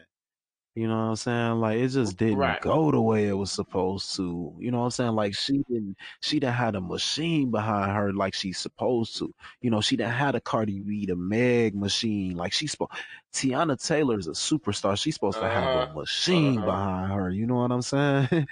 you know what I'm saying? Like it just didn't Right. go the way it was supposed to. You know what I'm saying? Like she didn't she didn't had a machine behind her like she's supposed to. You know, she didn't had a Cardi B, the Meg machine. Like she's supposed Teyana Taylor is a superstar. She's supposed to have a Uh-huh. machine Uh-huh. behind her. You know what I'm saying?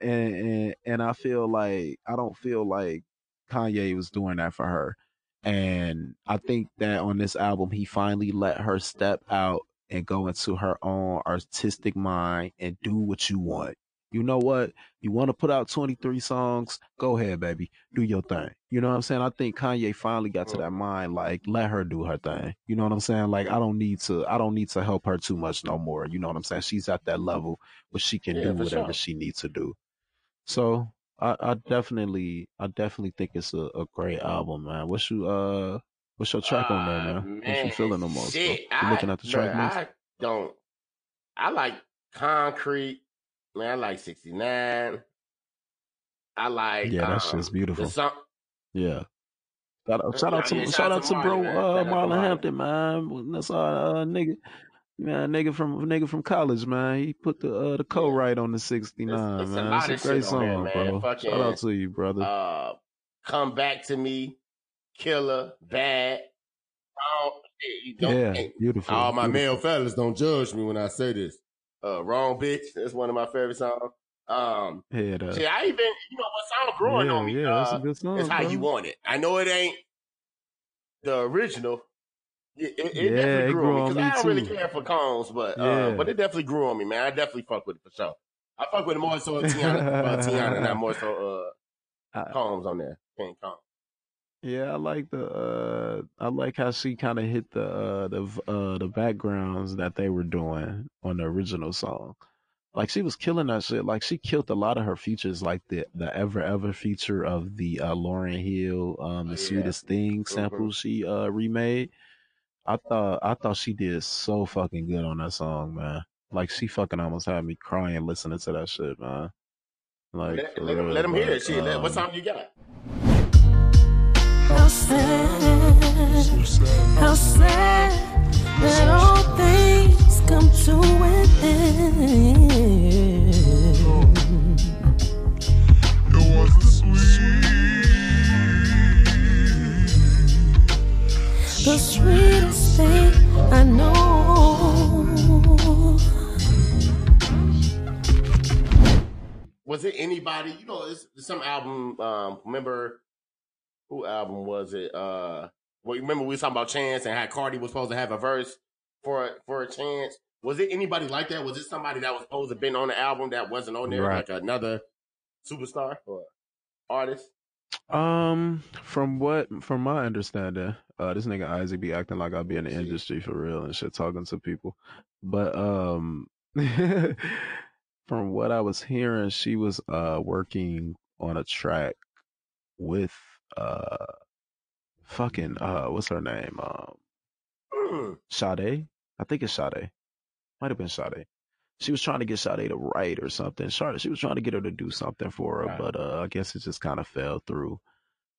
and, and and I feel like I don't feel like Kanye was doing that for her. And I think that on this album he finally let her step out and go into her own artistic mind and do what you want. You know what? You want to put out 23 songs? Go ahead, baby. Do your thing. You know what I'm saying? I think Kanye finally got to that mind like let her do her thing. You know what I'm saying? Like I don't need to I don't need to help her too much no more. You know what I'm saying? She's at that level where she can Yeah, do whatever sure. she needs to do. So I, I definitely, I definitely think it's a, a great album, man. What's you, uh, what's your track on there, Uh, man? What you feeling most? bro? Shit, You I, looking at the track man. I don't. I like Concrete. Man, I like 69. I like. Yeah, that um, shit's The beautiful. song. Yeah. Shout out, shout out to, Yeah, shout out to bro, man. uh, Shout out to Marlon Hampton, man. That's our uh, nigga, man, nigga from nigga from college, man. He put the uh, the co-write on the '69, It's- it's a lot It's a great shit on there, song, man. bro. Fucking, Shout out to you, brother. Uh, Come Back to Me, Killer, Bad. Oh, you don't yeah, beautiful. All my beautiful. male fellas don't judge me when I say this. Uh, Wrong Bitch. That's one of my favorite songs. Um, up. see, I even, you know, what song growing yeah, on me? yeah, that's uh, a good song. It's how bro. you want it. I know it ain't the original. It, it, it Yeah, definitely it grew, grew on me because I don't really care for Combs, but uh, Yeah. but it definitely grew on me, man. I definitely fuck with it for sure. I fuck with it more so Teyana, uh, Teyana, not more so uh, Combs on there. King Combs. Yeah, I like the uh I like how she kind of hit the uh the v- uh the backgrounds that they were doing on the original song. Like she was killing that shit. Like she killed a lot of her features, like the the ever ever feature of the uh Lauryn Hill um the Oh, yeah. sweetest thing sample she uh remade. I thought I thought she did so fucking good on that song, man. Like she fucking almost had me crying listening to that shit, man. Like Let, for let, him, real, let him hear it. Shit, let- what um, song you got? That all things come to an end. It wasn't sweet. The sweetest thing I know. Was it anybody? You know, it's some album. Um, remember who album was it? Uh, well, you remember we was talking about Chance and how Cardi was supposed to have a verse for a- for a Chance. Was it anybody like that? Was it somebody that was supposed to have been on the album that wasn't on there, Right. like another superstar or artist? Um, from what from my understanding, uh, this nigga Isaac be acting like I be in the industry for real and shit, talking to people. But um, from what I was hearing, she was uh working on a track with uh fucking uh what's her name um. Sade. I think it's Sade. Might have been Sade. She was trying to get Sade to write or something. Sade, she was trying to get her to do something for her, Right. but uh, I guess it just kind of fell through.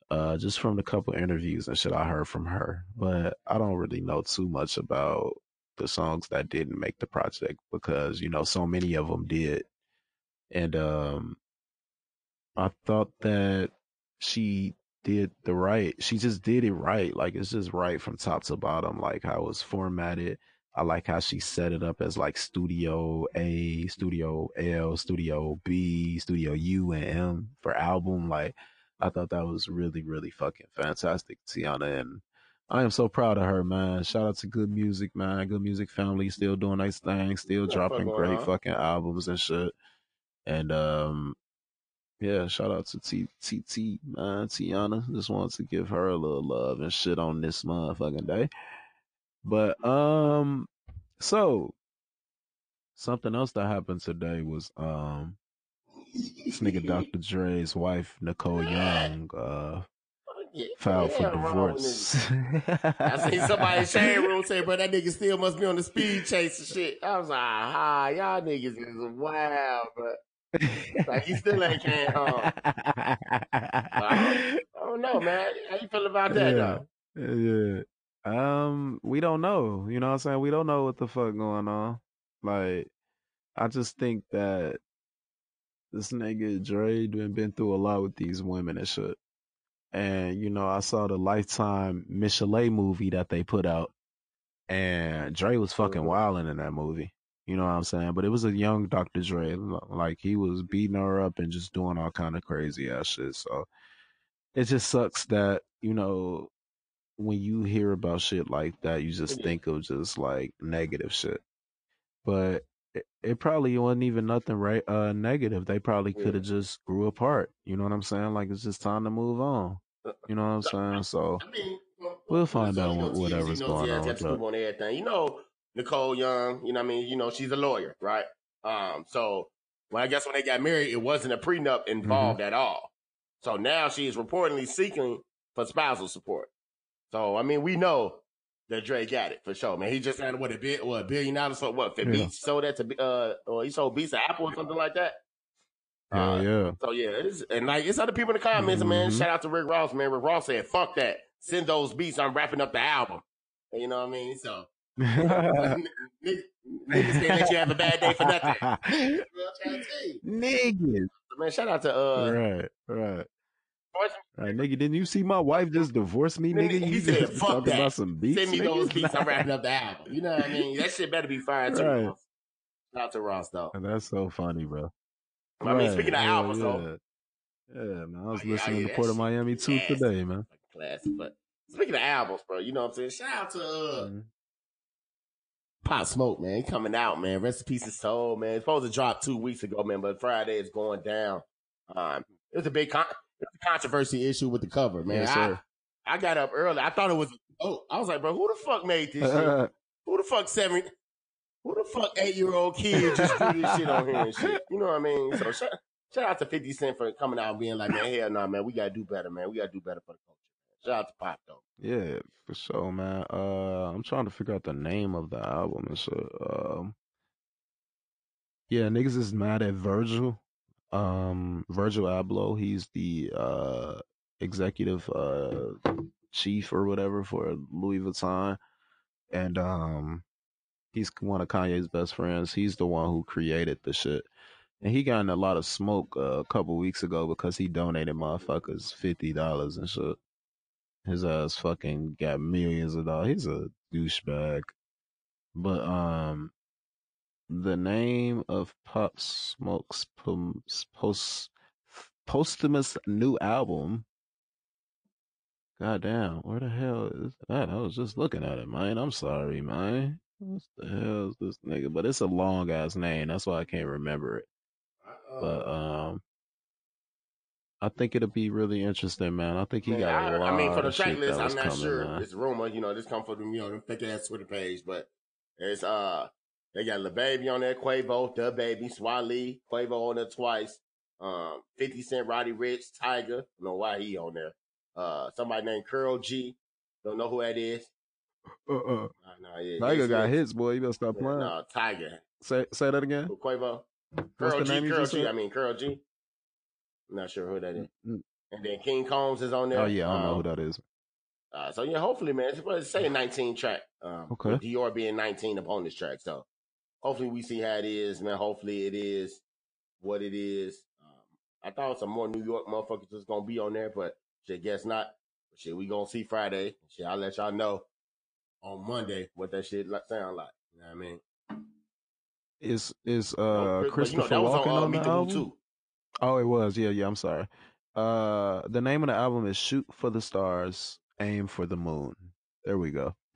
Uh, just from the couple interviews and shit I heard from her, but I don't really know too much about the songs that didn't make the project because you know so many of them did, and um, I thought that she did the right. She just did it right. Like it's just right from top to bottom. Like how it was formatted. I like how she set it up as like Studio A, Studio L, Studio B, Studio U, and M for album. Like I thought that was really, really fucking fantastic, Teyana. And I am so proud of her, man. Shout out to Good Music, man. Good Music family still doing nice things, still Yeah, dropping fuck great on. fucking albums and shit. And um, yeah, shout out to T T T man, Teyana. Just wanted to give her a little love and shit on this motherfucking day. But um, so something else that happened today was um, this nigga Dr. Dre's wife Nicole Young uh Yeah, filed for divorce. I seen somebody in shade room say, bro, that nigga still must be on the speed chase and shit. I was like, ah, y'all niggas is wild, bro. Like, he still ain't came home. I don't know, man. How you feel about that, Yeah. though? yeah. Um, we don't know. You know what I'm saying? We don't know what the fuck going on. Like, I just think that this nigga Dre been been through a lot with these women and shit. And you know, I saw the Lifetime Michel'le movie that they put out, and Dre was fucking Mhm. wilding in that movie. You know what I'm saying? But it was a young Dr. Dre, like he was beating her up and just doing all kind of crazy ass shit. So it just sucks that you know when you hear about shit like that, you just mm-hmm. think of just like negative shit. But it, it probably wasn't even nothing right uh negative. They probably could have mm-hmm. just grew apart. You know what I'm saying? Like it's just time to move on. Uh, uh, you know what I'm saying? So I mean, well, We'll find out what- whatever's going on got with the scoop that. on everything. You know, Nicole Young, you know what I mean? You know, she's a lawyer, right? Um, so, well, I guess when they got married, it wasn't a prenup involved Mm-hmm. at all. So now she is reportedly seeking for spousal support. So, I mean, we know that Dre got it for sure, man. He just had what a bit, what a billion dollars for what? For Yeah. Beats sold that to, uh, or he sold Beats to Apple or something like that. Uh, yeah. so yeah, it's, and like it's other people in the comments, man. Mhm. Shout out to Rick Ross, man. Rick Ross said, "Fuck that, send those beats. I'm wrapping up the album." You know what I mean? So niggas, can't let you have a bad day for nothing. Well, I'm trying to tell you. Niggas. So, man, shout out to uh, right, right. Right, nigga, didn't you see my wife just divorce me, Nigga, nigga? he You said, "Fuck talking that. about some beats. send me nigga? those beats. I'm wrapping up the album. You know what I mean? That shit better be fire too. Right. Shout out to Ross though. And that's so funny, bro. I mean, speaking of hell albums though, yeah. Yeah, man. I was Oh, yeah, listening yeah, to Port of Miami too today, man. classic. But speaking of albums, bro, you know what I'm saying? Shout out to uh, Mhm. Pop Smoke, man. Coming out, man. Rest in peace his soul, man. It's supposed to drop two weeks ago, man, but Friday is going down. Um, it was a big con- a controversy issue with the cover, man. Yes. I, I got up early. I thought it was, oh, I was like, bro, who the fuck made this shit? Who the fuck seven, who the fuck eight year old kid just drew this shit on here and shit? You know what I mean? So shout, shout out to 50 Cent for coming out and being like, man, hell no, man, we gotta do better, man. We gotta do better for the culture. Shout out to Pop though. yeah, for sure, man. Uh, I'm trying to figure out the name of the album and shit. Um, yeah, niggas is mad at Virgil. Um, Virgil Abloh. He's the uh executive uh chief or whatever for Louis Vuitton, and um, he's one of Kanye's best friends. He's the one who created the shit. And he got in a lot of smoke uh, a couple weeks ago because he donated motherfuckers fifty dollars and shit. His ass fucking got millions of dollars. He's a douchebag. But um, the name of Pop Smoke's post posthumous new album. Goddamn, where the hell is that? I was just looking at it, man. I'm sorry, man. What the hell is this nigga? But it's a long ass name. That's why I can't remember it. But um, I think it'll be really interesting, man. I think he Man, got a I, lot I mean, for the track list, I'm not coming, sure. man. It's rumor, you know, this come from you know, the fake ass Twitter page, but it's uh, they got Lil Baby on there, Quavo, The Baby, Swae Lee, Quavo on there twice, um, 50 Cent, Roddy Ricch, Tyga, don't know why he on there, uh, somebody named Karol G, don't know who that is. Uh-uh. Nah, nah, yeah, Tyga got yeah. hits, boy. You better stop Yeah, playing. nah, Tyga, Say say that again. Quavo, Karol G, Curl just G, said? I mean Karol G. I'm not sure who that is. N- and then King Combs is on there. Oh yeah, I don't know Um, who that is. Uh, so yeah, hopefully, man, it's supposed to say 19 track. Um, Okay. Dior being 19 upon this track, so hopefully we see how it is, man. Hopefully it is what it is. Um, I thought some more New York motherfuckers was gonna be on there, but shit, guess not. Shit, we gonna see Friday. Shit, I'll let y'all know on Monday what that shit like, sound like. You know what I mean? Is is Oh, uh but, you know, Christopher Walken on, uh, on the album? too. Oh, it was. Yeah, yeah. I'm sorry. Uh, the name of the album is "Shoot for the Stars, Aim for the Moon." There we go.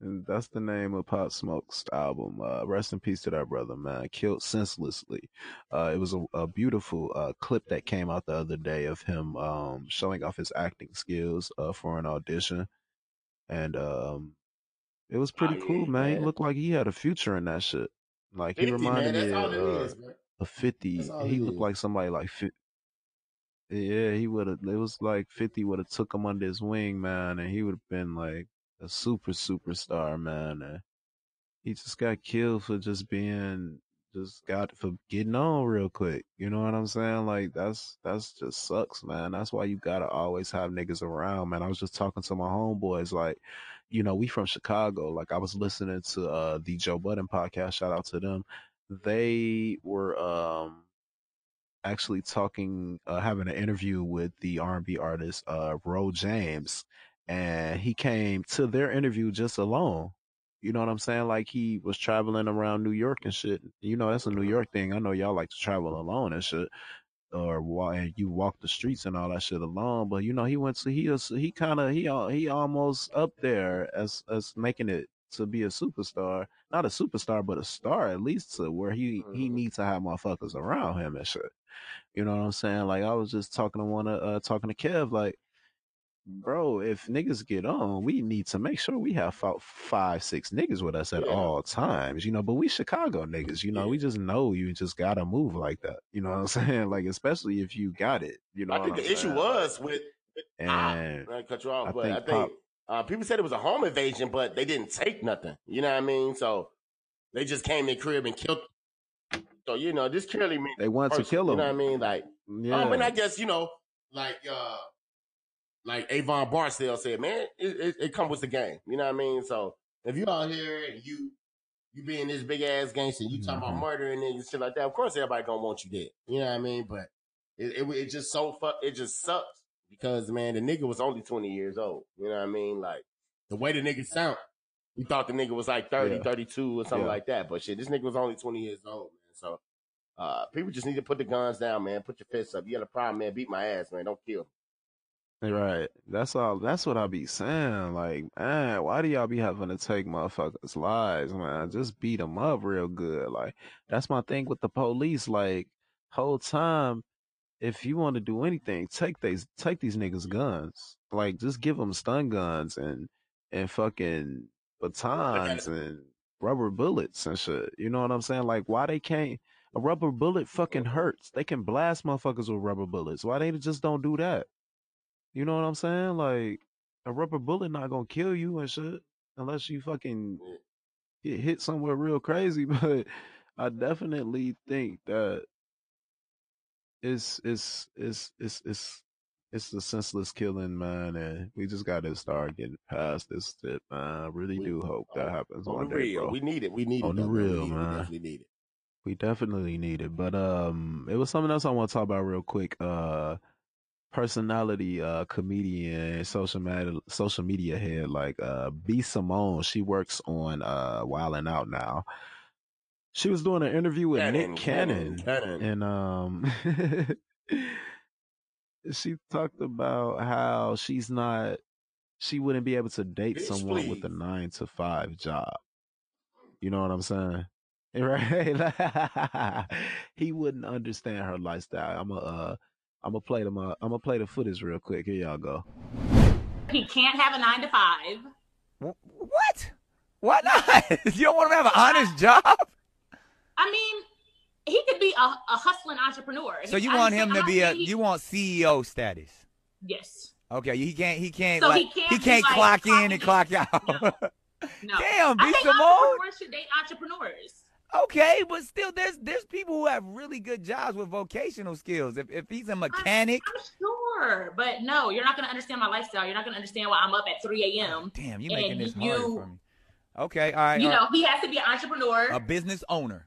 that's the name of Pop Smoke's album. Uh, rest in peace to that brother, man. Killed senselessly. Uh, it was a, a beautiful uh clip that came out the other day of him um showing off his acting skills uh for an audition, and um, it was pretty Oh, cool, yeah, man. He man. looked like he had a future in that shit. Like he 50, man. reminded That's me all of. Uh, is, man. A 50 he looked is. like somebody like fi- yeah he would have it was like 50 would have took him under his wing man and he would have been like a super superstar man and he just got killed for just being just got for getting on real quick you know what i'm saying like that's that's just sucks man that's why you gotta always have niggas around man i was just talking to my homeboys like you know we from chicago like i was listening to uh the joe budden podcast shout out to them they were um actually talking uh having an interview with the R&B artist uh Ro James and he came to their interview just alone. You know what I'm saying? Like he was traveling around New York and shit. You know, that's a New York thing. I know y'all like to travel alone and shit. Or and you walk the streets and all that shit alone, but you know he went to he was he kind of he he almost up there as as making it to be a superstar, not a superstar but a star at least to where he he Mhm. needs to have motherfuckers around him and shit. You know what I'm saying? Like I was just talking to one of uh talking to Kev, like, bro, if niggas get on, we need to make sure we have five, six niggas with us at Yeah. all times. You know, but we Chicago niggas, you know, Yeah. we just know you just gotta move like that. You know what I'm saying? Like especially if you got it. You know I think the issue was with. And I cut you off, I but think I think Pop- uh, people said it was a home invasion, but they didn't take nothing. You know what I mean? So they just came in crib and killed. So you know, this clearly means they want to kill You know what I mean? Like, Yeah. um, and I guess you know, like, uh, like Avon Barksdale said, man, it, it, it comes with the game. You know what I mean? So if you out here and you you being this big ass gangster, you talking Mhm. about murdering and shit like that, of course everybody gonna want you dead. You know what I mean? But it it, it just so fuck it just sucks because man, the nigga was only twenty years old. You know what I mean? Like the way the nigga sound, you thought the nigga was like 30, Yeah. 32 or something Yeah. like that. But shit, this nigga was only twenty years old, man. So uh, people just need to put the guns down, man. Put your fists up. You got a problem, man. Beat my ass, man. Don't kill. me. Right. That's all. That's what I be saying. Like, man, why do y'all be having to take motherfuckers' lives, man? Just beat them up real good. Like, that's my thing with the police. Like, whole time, if you want to do anything, take these, take these niggas' guns. Like, just give them stun guns and and fucking batons and rubber bullets and shit. You know what I'm saying? Like, why they can't? A rubber bullet fucking hurts. They can blast motherfuckers with rubber bullets. Why they just don't do that? You know what I'm saying? Like a rubber bullet not gonna kill you and shit unless you fucking get hit somewhere real crazy. But I definitely think that it's it's it's it's it's it's a senseless killing, man, and we just gotta start getting past this shit, man. I really We- do hope that happens On one the day, real, bro. we need it. We need On it. the though, man. real, we need it. We definitely need it. We definitely need it. But um it was something else I want to talk about real quick. Uh personality uh comedian, social media social media head like uh B Simone. She works on uh Wild and Out now. She was doing an interview with Nick Cannon. Cannon. And um she talked about how she's not she wouldn't be able to date Bitch, someone with a nine to five job. You know what I'm saying? Right? he wouldn't understand her lifestyle. I'm a uh I'm gonna play them. Uh, I'm gonna play the footage real quick. Here y'all go. He can't have a nine to five. Wh- What? Why not? you don't want him to have an honest job? I mean, he could be a, a hustling entrepreneur. So you want him I'm to be a you want CEO status? yes. Okay, he can't he can't So like he can't he can't like, clock in and clock out. No. Damn, I B think entrepreneurs should date entrepreneurs. Okay, but still, there's there's people who have really good jobs with vocational skills. If if he's a mechanic, I'm sure, but no, you're not gonna understand my lifestyle. You're not gonna understand why I'm up at 3 a.m. Oh, damn, you're making this hard for me. Okay, all right. You all know, right. he has to be an entrepreneur. a business owner.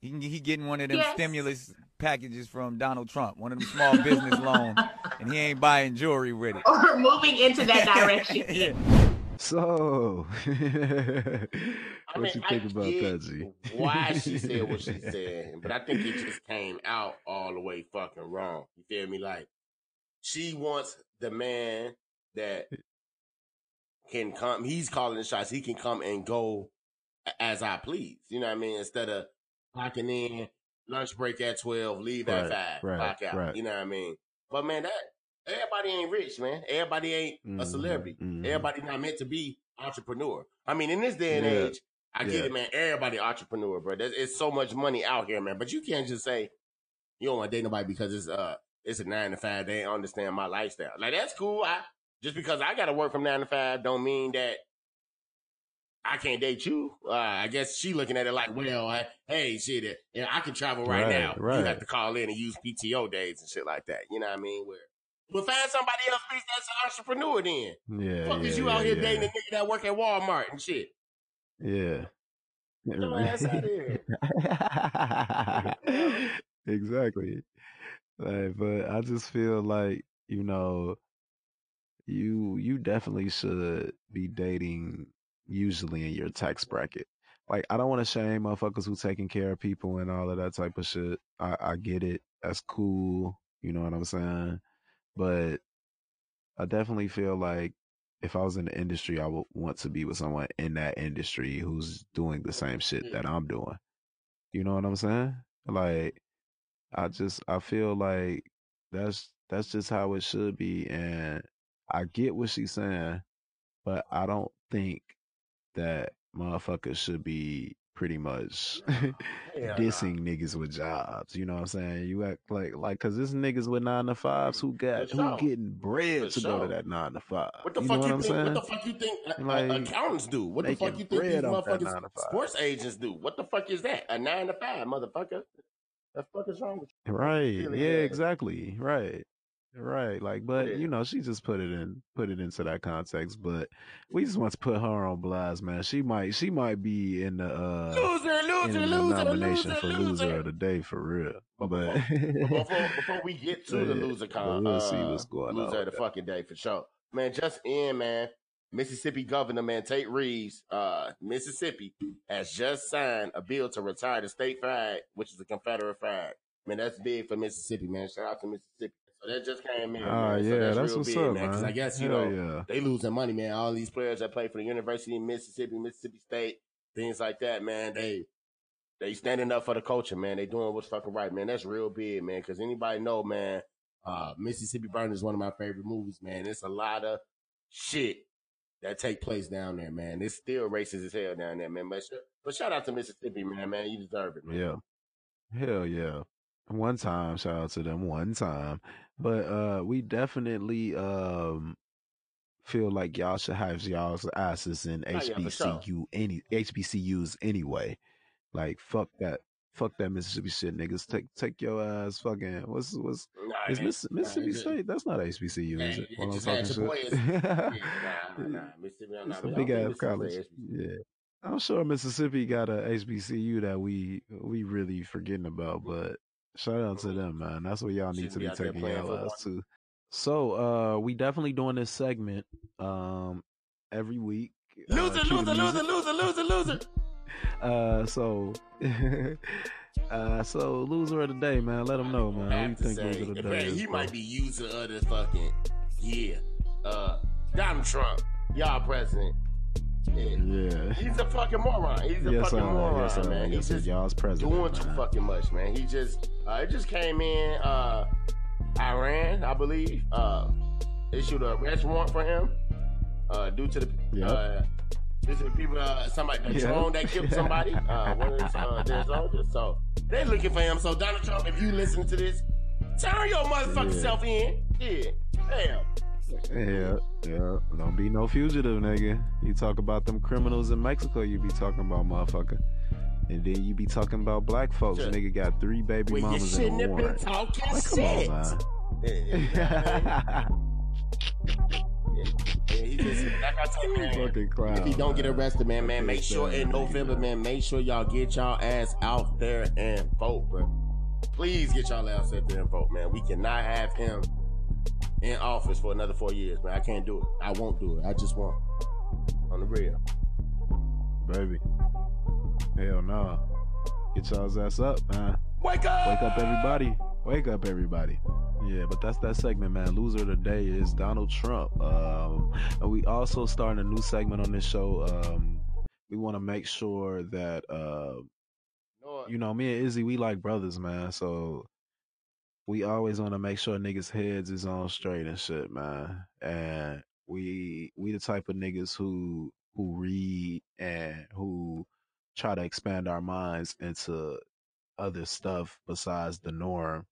He can, he getting one of them Yes. stimulus packages from Donald Trump, one of them small business loans, and he ain't buying jewelry with it. or moving into that direction. yeah. So, what I mean, you I think about that, G? Why she said what she said, but I think it just came out all the way fucking wrong. You feel me? Like she wants the man that can come. He's calling the shots. He can come and go as I please. You know what I mean? Instead of clocking in, lunch break at twelve, leave at five, right, clock out. right. You know what I mean? But man, that everybody ain't rich, man. Everybody ain't a Mhm, celebrity. mhm. Everybody not meant to be entrepreneur. I mean, in this day and Yeah, age, I get it, man. Everybody entrepreneur, bro. There's it's so much money out here, man. But you can't just say you don't want to date nobody because it's uh it's a nine to five. They understand my lifestyle. Like that's cool. I just because I got to work from nine to five don't mean that I can't date you. Uh, I guess she looking at it like, well, I, hey, shit, uh, yeah, I can travel right, Right, now. You have to call in and use PTO days and shit like that. You know what I mean? Where, but find somebody else, that's an entrepreneur. Then Yeah, fuck yeah, is you yeah, out here yeah. dating a nigga that work at Walmart and shit? Yeah. Get your ass out here. exactly. Like, but I just feel like, you know, you you definitely should be dating usually in your tax bracket. Like I don't want to shame motherfuckers who taking care of people and all of that type of shit. I, I get it. That's cool. You know what I'm saying? But I definitely feel like if I was in the industry, I would want to be with someone in that industry who's doing the same shit that mm. I'm doing. You know what I'm saying? Like, I just I feel like that's that's just how it should be, and I get what she's saying, but I don't think that motherfuckers should be pretty much Hell dissing niggas with jobs. You know what I'm saying? You act like like because this niggas with nine to fives who got For who sure. getting bread For to go to that nine to five. What the you fuck you think? saying? What the fuck you think Like, accountants do? What the fuck you think these bread off that motherfuckers nine to five. sports agents do? What the fuck is that? A nine to five, motherfucker. The fuck is wrong with you? Right. Really Yeah, exactly. Right. Right. Like, but Yeah. you know, she just put it in put it into that context. But we just want to put her on blast, man. She might she might be in the uh Loser, in the loser, nomination loser, for loser. loser of the day for real. But before, before, we get to the loser con, we'll uh, see what's going loser on of the that. fucking day for sure. Man, just in, man. Mississippi Governor, man, Tate Reeves, uh, Mississippi, has just signed a bill to retire the state flag, which is a Confederate flag. Man, that's big for Mississippi, man. Shout out to Mississippi. So that just came in. Man. So yeah, that's, that's real what's big, up, man. Because. I guess, you Hell know, yeah. they losing money, man. All these players that play for the University of Mississippi, Mississippi State, things like that, man. They they standing up for the culture, man. They doing what's fucking right, man. That's real big, man. Because anybody know, man, uh, Mississippi Burn is one of my favorite movies, man. It's a lot of shit that take place down there, man. It's still racist as hell down there, man. But, but shout out to Mississippi, man. Man, you deserve it, man. Yeah. Hell yeah. One time, shout out to them one time. But uh we definitely um feel like y'all should have y'all's asses in Oh, yeah, for sure. HBCU any HBCUs anyway. Like fuck that fuck that Mississippi shit, niggas. Take take your ass fucking what's what's Nah, is it Miss, ain't- Mississippi nah, State? That's not HBCU, Nah, is it? While I'm talking your shit. Yeah, nah, nah, Mississippi, nah, It's but a I big ass college. Mississippi Yeah. I'm sure Mississippi got a HBCU that we we really forgetting about, but shout out to them, man. That's what y'all need Shouldn't to be be taking football. ass to. So uh we definitely doing this segment um every week. Uh, Loser, cue loser, loser, loser, loser, loser. Uh so uh so loser of the day, man. Let them know, man. Who you think say, loser of the day is? he bro? might be user of the fucking yeah. Uh, Donald Trump, y'all president. Yeah. He's a fucking moron. He's a Yes, fucking moron, Yes, sir. man. He's just Y'all's president. doing too fucking much, man. He just uh, it just came in. Uh, Iran, I believe, uh, issued a arrest warrant for him. Uh, due to the Yep. uh, this is the people, uh, somebody, the Yeah. drone that killed somebody, uh, one of his, uh, their soldiers. So they're looking for him. So Donald Trump, if you listen to this, turn your motherfucking Yeah. self in. Yeah, damn. Yeah, yeah. Don't be no fugitive, nigga. You talk about them criminals in Mexico, you be talking about motherfucker. And then you be talking about black folks. Sure. Nigga got three baby you mamas shouldn't a have been talking Like, come shit. on, man. Yeah, he man, if he don't get arrested, man, man, make sure in November, man, make sure y'all get y'all ass out there and vote, bro. Please get y'all ass out there and vote, man. We cannot have him in office for another four years, man. I can't do it. I won't do it. I just won't. On the real. Baby. Hell no. Get y'all's ass up, man. Wake up! Wake up, everybody. Wake up, everybody. Yeah, but that's that segment, man. Loser of the day is Donald Trump. Um, and we also starting a new segment on this show. Um, we want to make sure that, uh, you know, me and Izzy, we like brothers, man. So we always want to make sure niggas' heads is on straight and shit, man. And we we the type of niggas who who read and who try to expand our minds into other stuff besides the norm.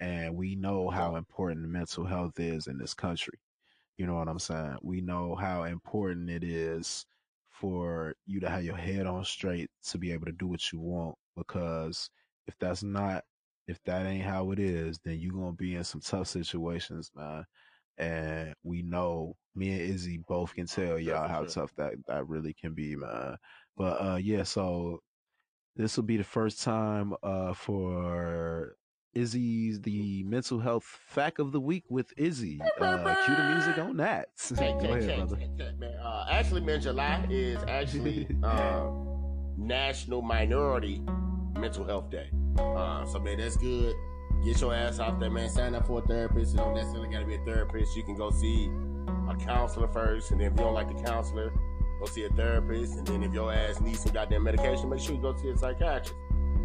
And we know how important mental health is in this country. You know what I'm saying? We know how important it is for you to have your head on straight to be able to do what you want. Because if that's not, if that ain't how it is, then you're going to be in some tough situations, man. And we know me and Izzy both can tell y'all how tough that, that really can be, man. But, uh, yeah, so this will be the first time, uh, for Izzy's the mental health fact of the week with Izzy. Uh, cue the music on that. Check, Go ahead, check, brother. check, check, man. Uh, actually, man, July is actually um, National Minority Mental Health Day. Uh, so, man, that's good. Get your ass out there, man. Sign up for a therapist. You don't necessarily got to be a therapist. You can go see a counselor first, and then if you don't like the counselor, go see a therapist. And then if your ass needs some goddamn medication, make sure you go see a psychiatrist.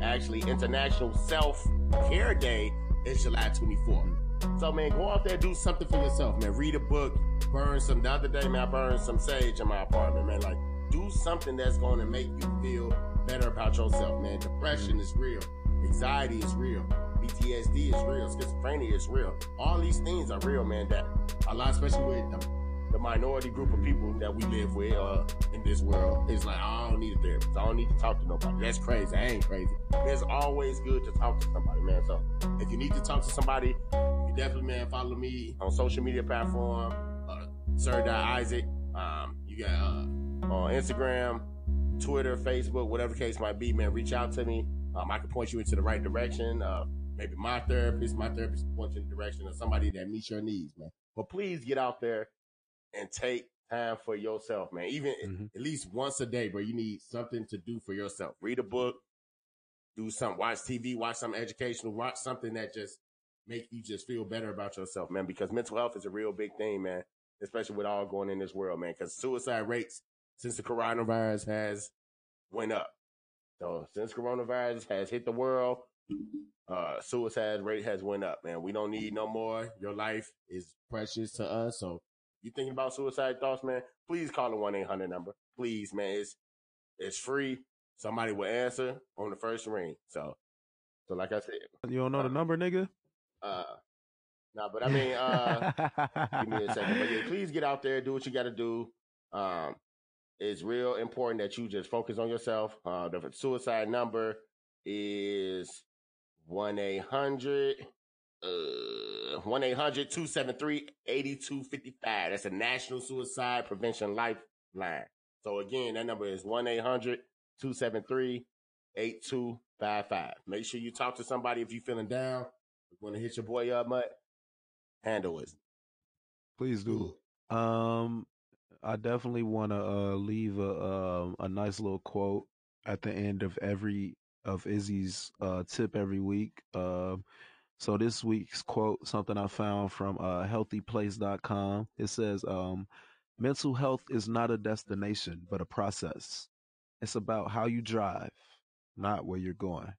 Actually, International Self Care Day is July 24th. So man, go out there, and do something for yourself, man. Read a book, burn some. The other day, man, I burned some sage in my apartment, man. Like, do something that's going to make you feel better about yourself, man. Depression is real, anxiety is real, PTSD is real, schizophrenia is real. All these things are real, man. That a lot, especially with the, the minority group of people that we live with uh, in this world, is like, I don't need a therapist. I don't need to talk to nobody. That's crazy. I ain't crazy. It's always good to talk to somebody, man. So if you need to talk to somebody, you definitely, man, follow me on social media platform, uh, Sir Isaac. Um, you got uh, on Instagram, Twitter, Facebook, whatever case might be, man. Reach out to me. Um, I can point you into the right direction. Uh, maybe my therapist, my therapist can point you in the direction of somebody that meets your needs, man. But please get out there and take time for yourself, man. Even Mhm. at least once a day, bro. You need something to do for yourself. Read a book, do something, watch TV, watch something educational, watch something that just make you just feel better about yourself, man. Because mental health is a real big thing, man. Especially with all going in this world, man. Because suicide rates since the coronavirus has went up. So since coronavirus has hit the world, uh, suicide rate has went up, man. We don't need no more. Your life is precious to us. So you thinking about suicide thoughts, man? Please call the one eight hundred number, please, man. It's it's free. Somebody will answer on the first ring. So, so like I said, You don't know the number, nigga? uh, nah, but I mean, uh, give me a second. But yeah, please get out there, do what you got to do. Um, it's real important that you just focus on yourself. Uh, the suicide number is one eight hundred. Uh, 1-800-273-8255. That's a national suicide prevention lifeline. So again, that number is 1-800-273-8255. Make sure you talk to somebody if you're feeling down. Want to hit your boy up, Mutt? Handle it. Please do. Um, I definitely want to uh, leave a um, a nice little quote at the end of every of Izzy's uh, tip every week. Um, so this week's quote, something I found from uh, healthyplace.com. It says, um, "Mental health is not a destination, but a process. It's about how you drive, not where you're going."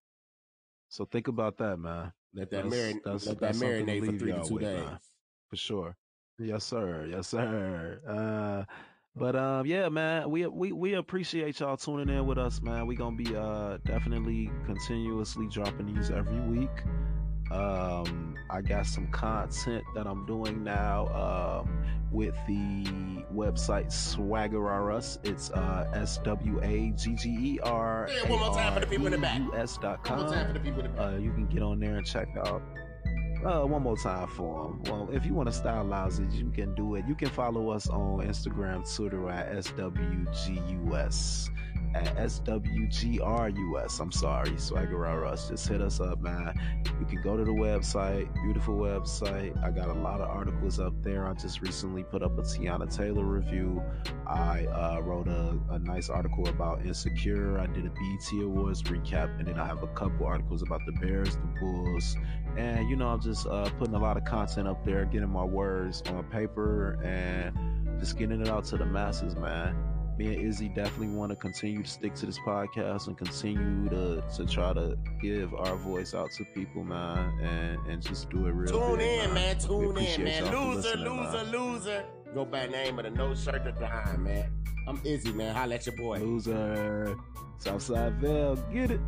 So think about that, man. Let that That's- marinate. Let that marinate for three to two with, days. man. for sure. Yes, sir. Yes, sir. Uh, but um, yeah, man, we we we appreciate y'all tuning in with us, man. We gonna be uh definitely continuously dropping these every week. Um, I got some content that I'm doing now. Um, with the website Swagger R Us. It's uh, S W A G G E R one more time for the people in the back. U S dot One more time for com. the people in the back. Uh, you can get on there and check out. Uh, one more time for them. Well, if you want to stylize it, you can do it. You can follow us on Instagram, Twitter at SWGUS. At SWGRUS. I'm sorry, Swagger R Us. Just hit us up, man. You can go to the website, beautiful website. I got a lot of articles up there. I just recently put up a Teyana Taylor review. I uh, wrote a, a nice article about Insecure. I did a BET Awards recap, and then I have a couple articles about the Bears, the Bulls, and you know, I'm just uh, putting a lot of content up there, getting my words on paper, and just getting it out to the masses, man me and Izzy definitely want to continue to stick to this podcast and continue to to try to give our voice out to people, man, and and just do it real. Tune big, in, man. Tune in, man. Loser, loser, man. loser. Go by name of the no shirt to dime, man. I'm Izzy, man. Holla at your boy. loser. Southside Vale, get it.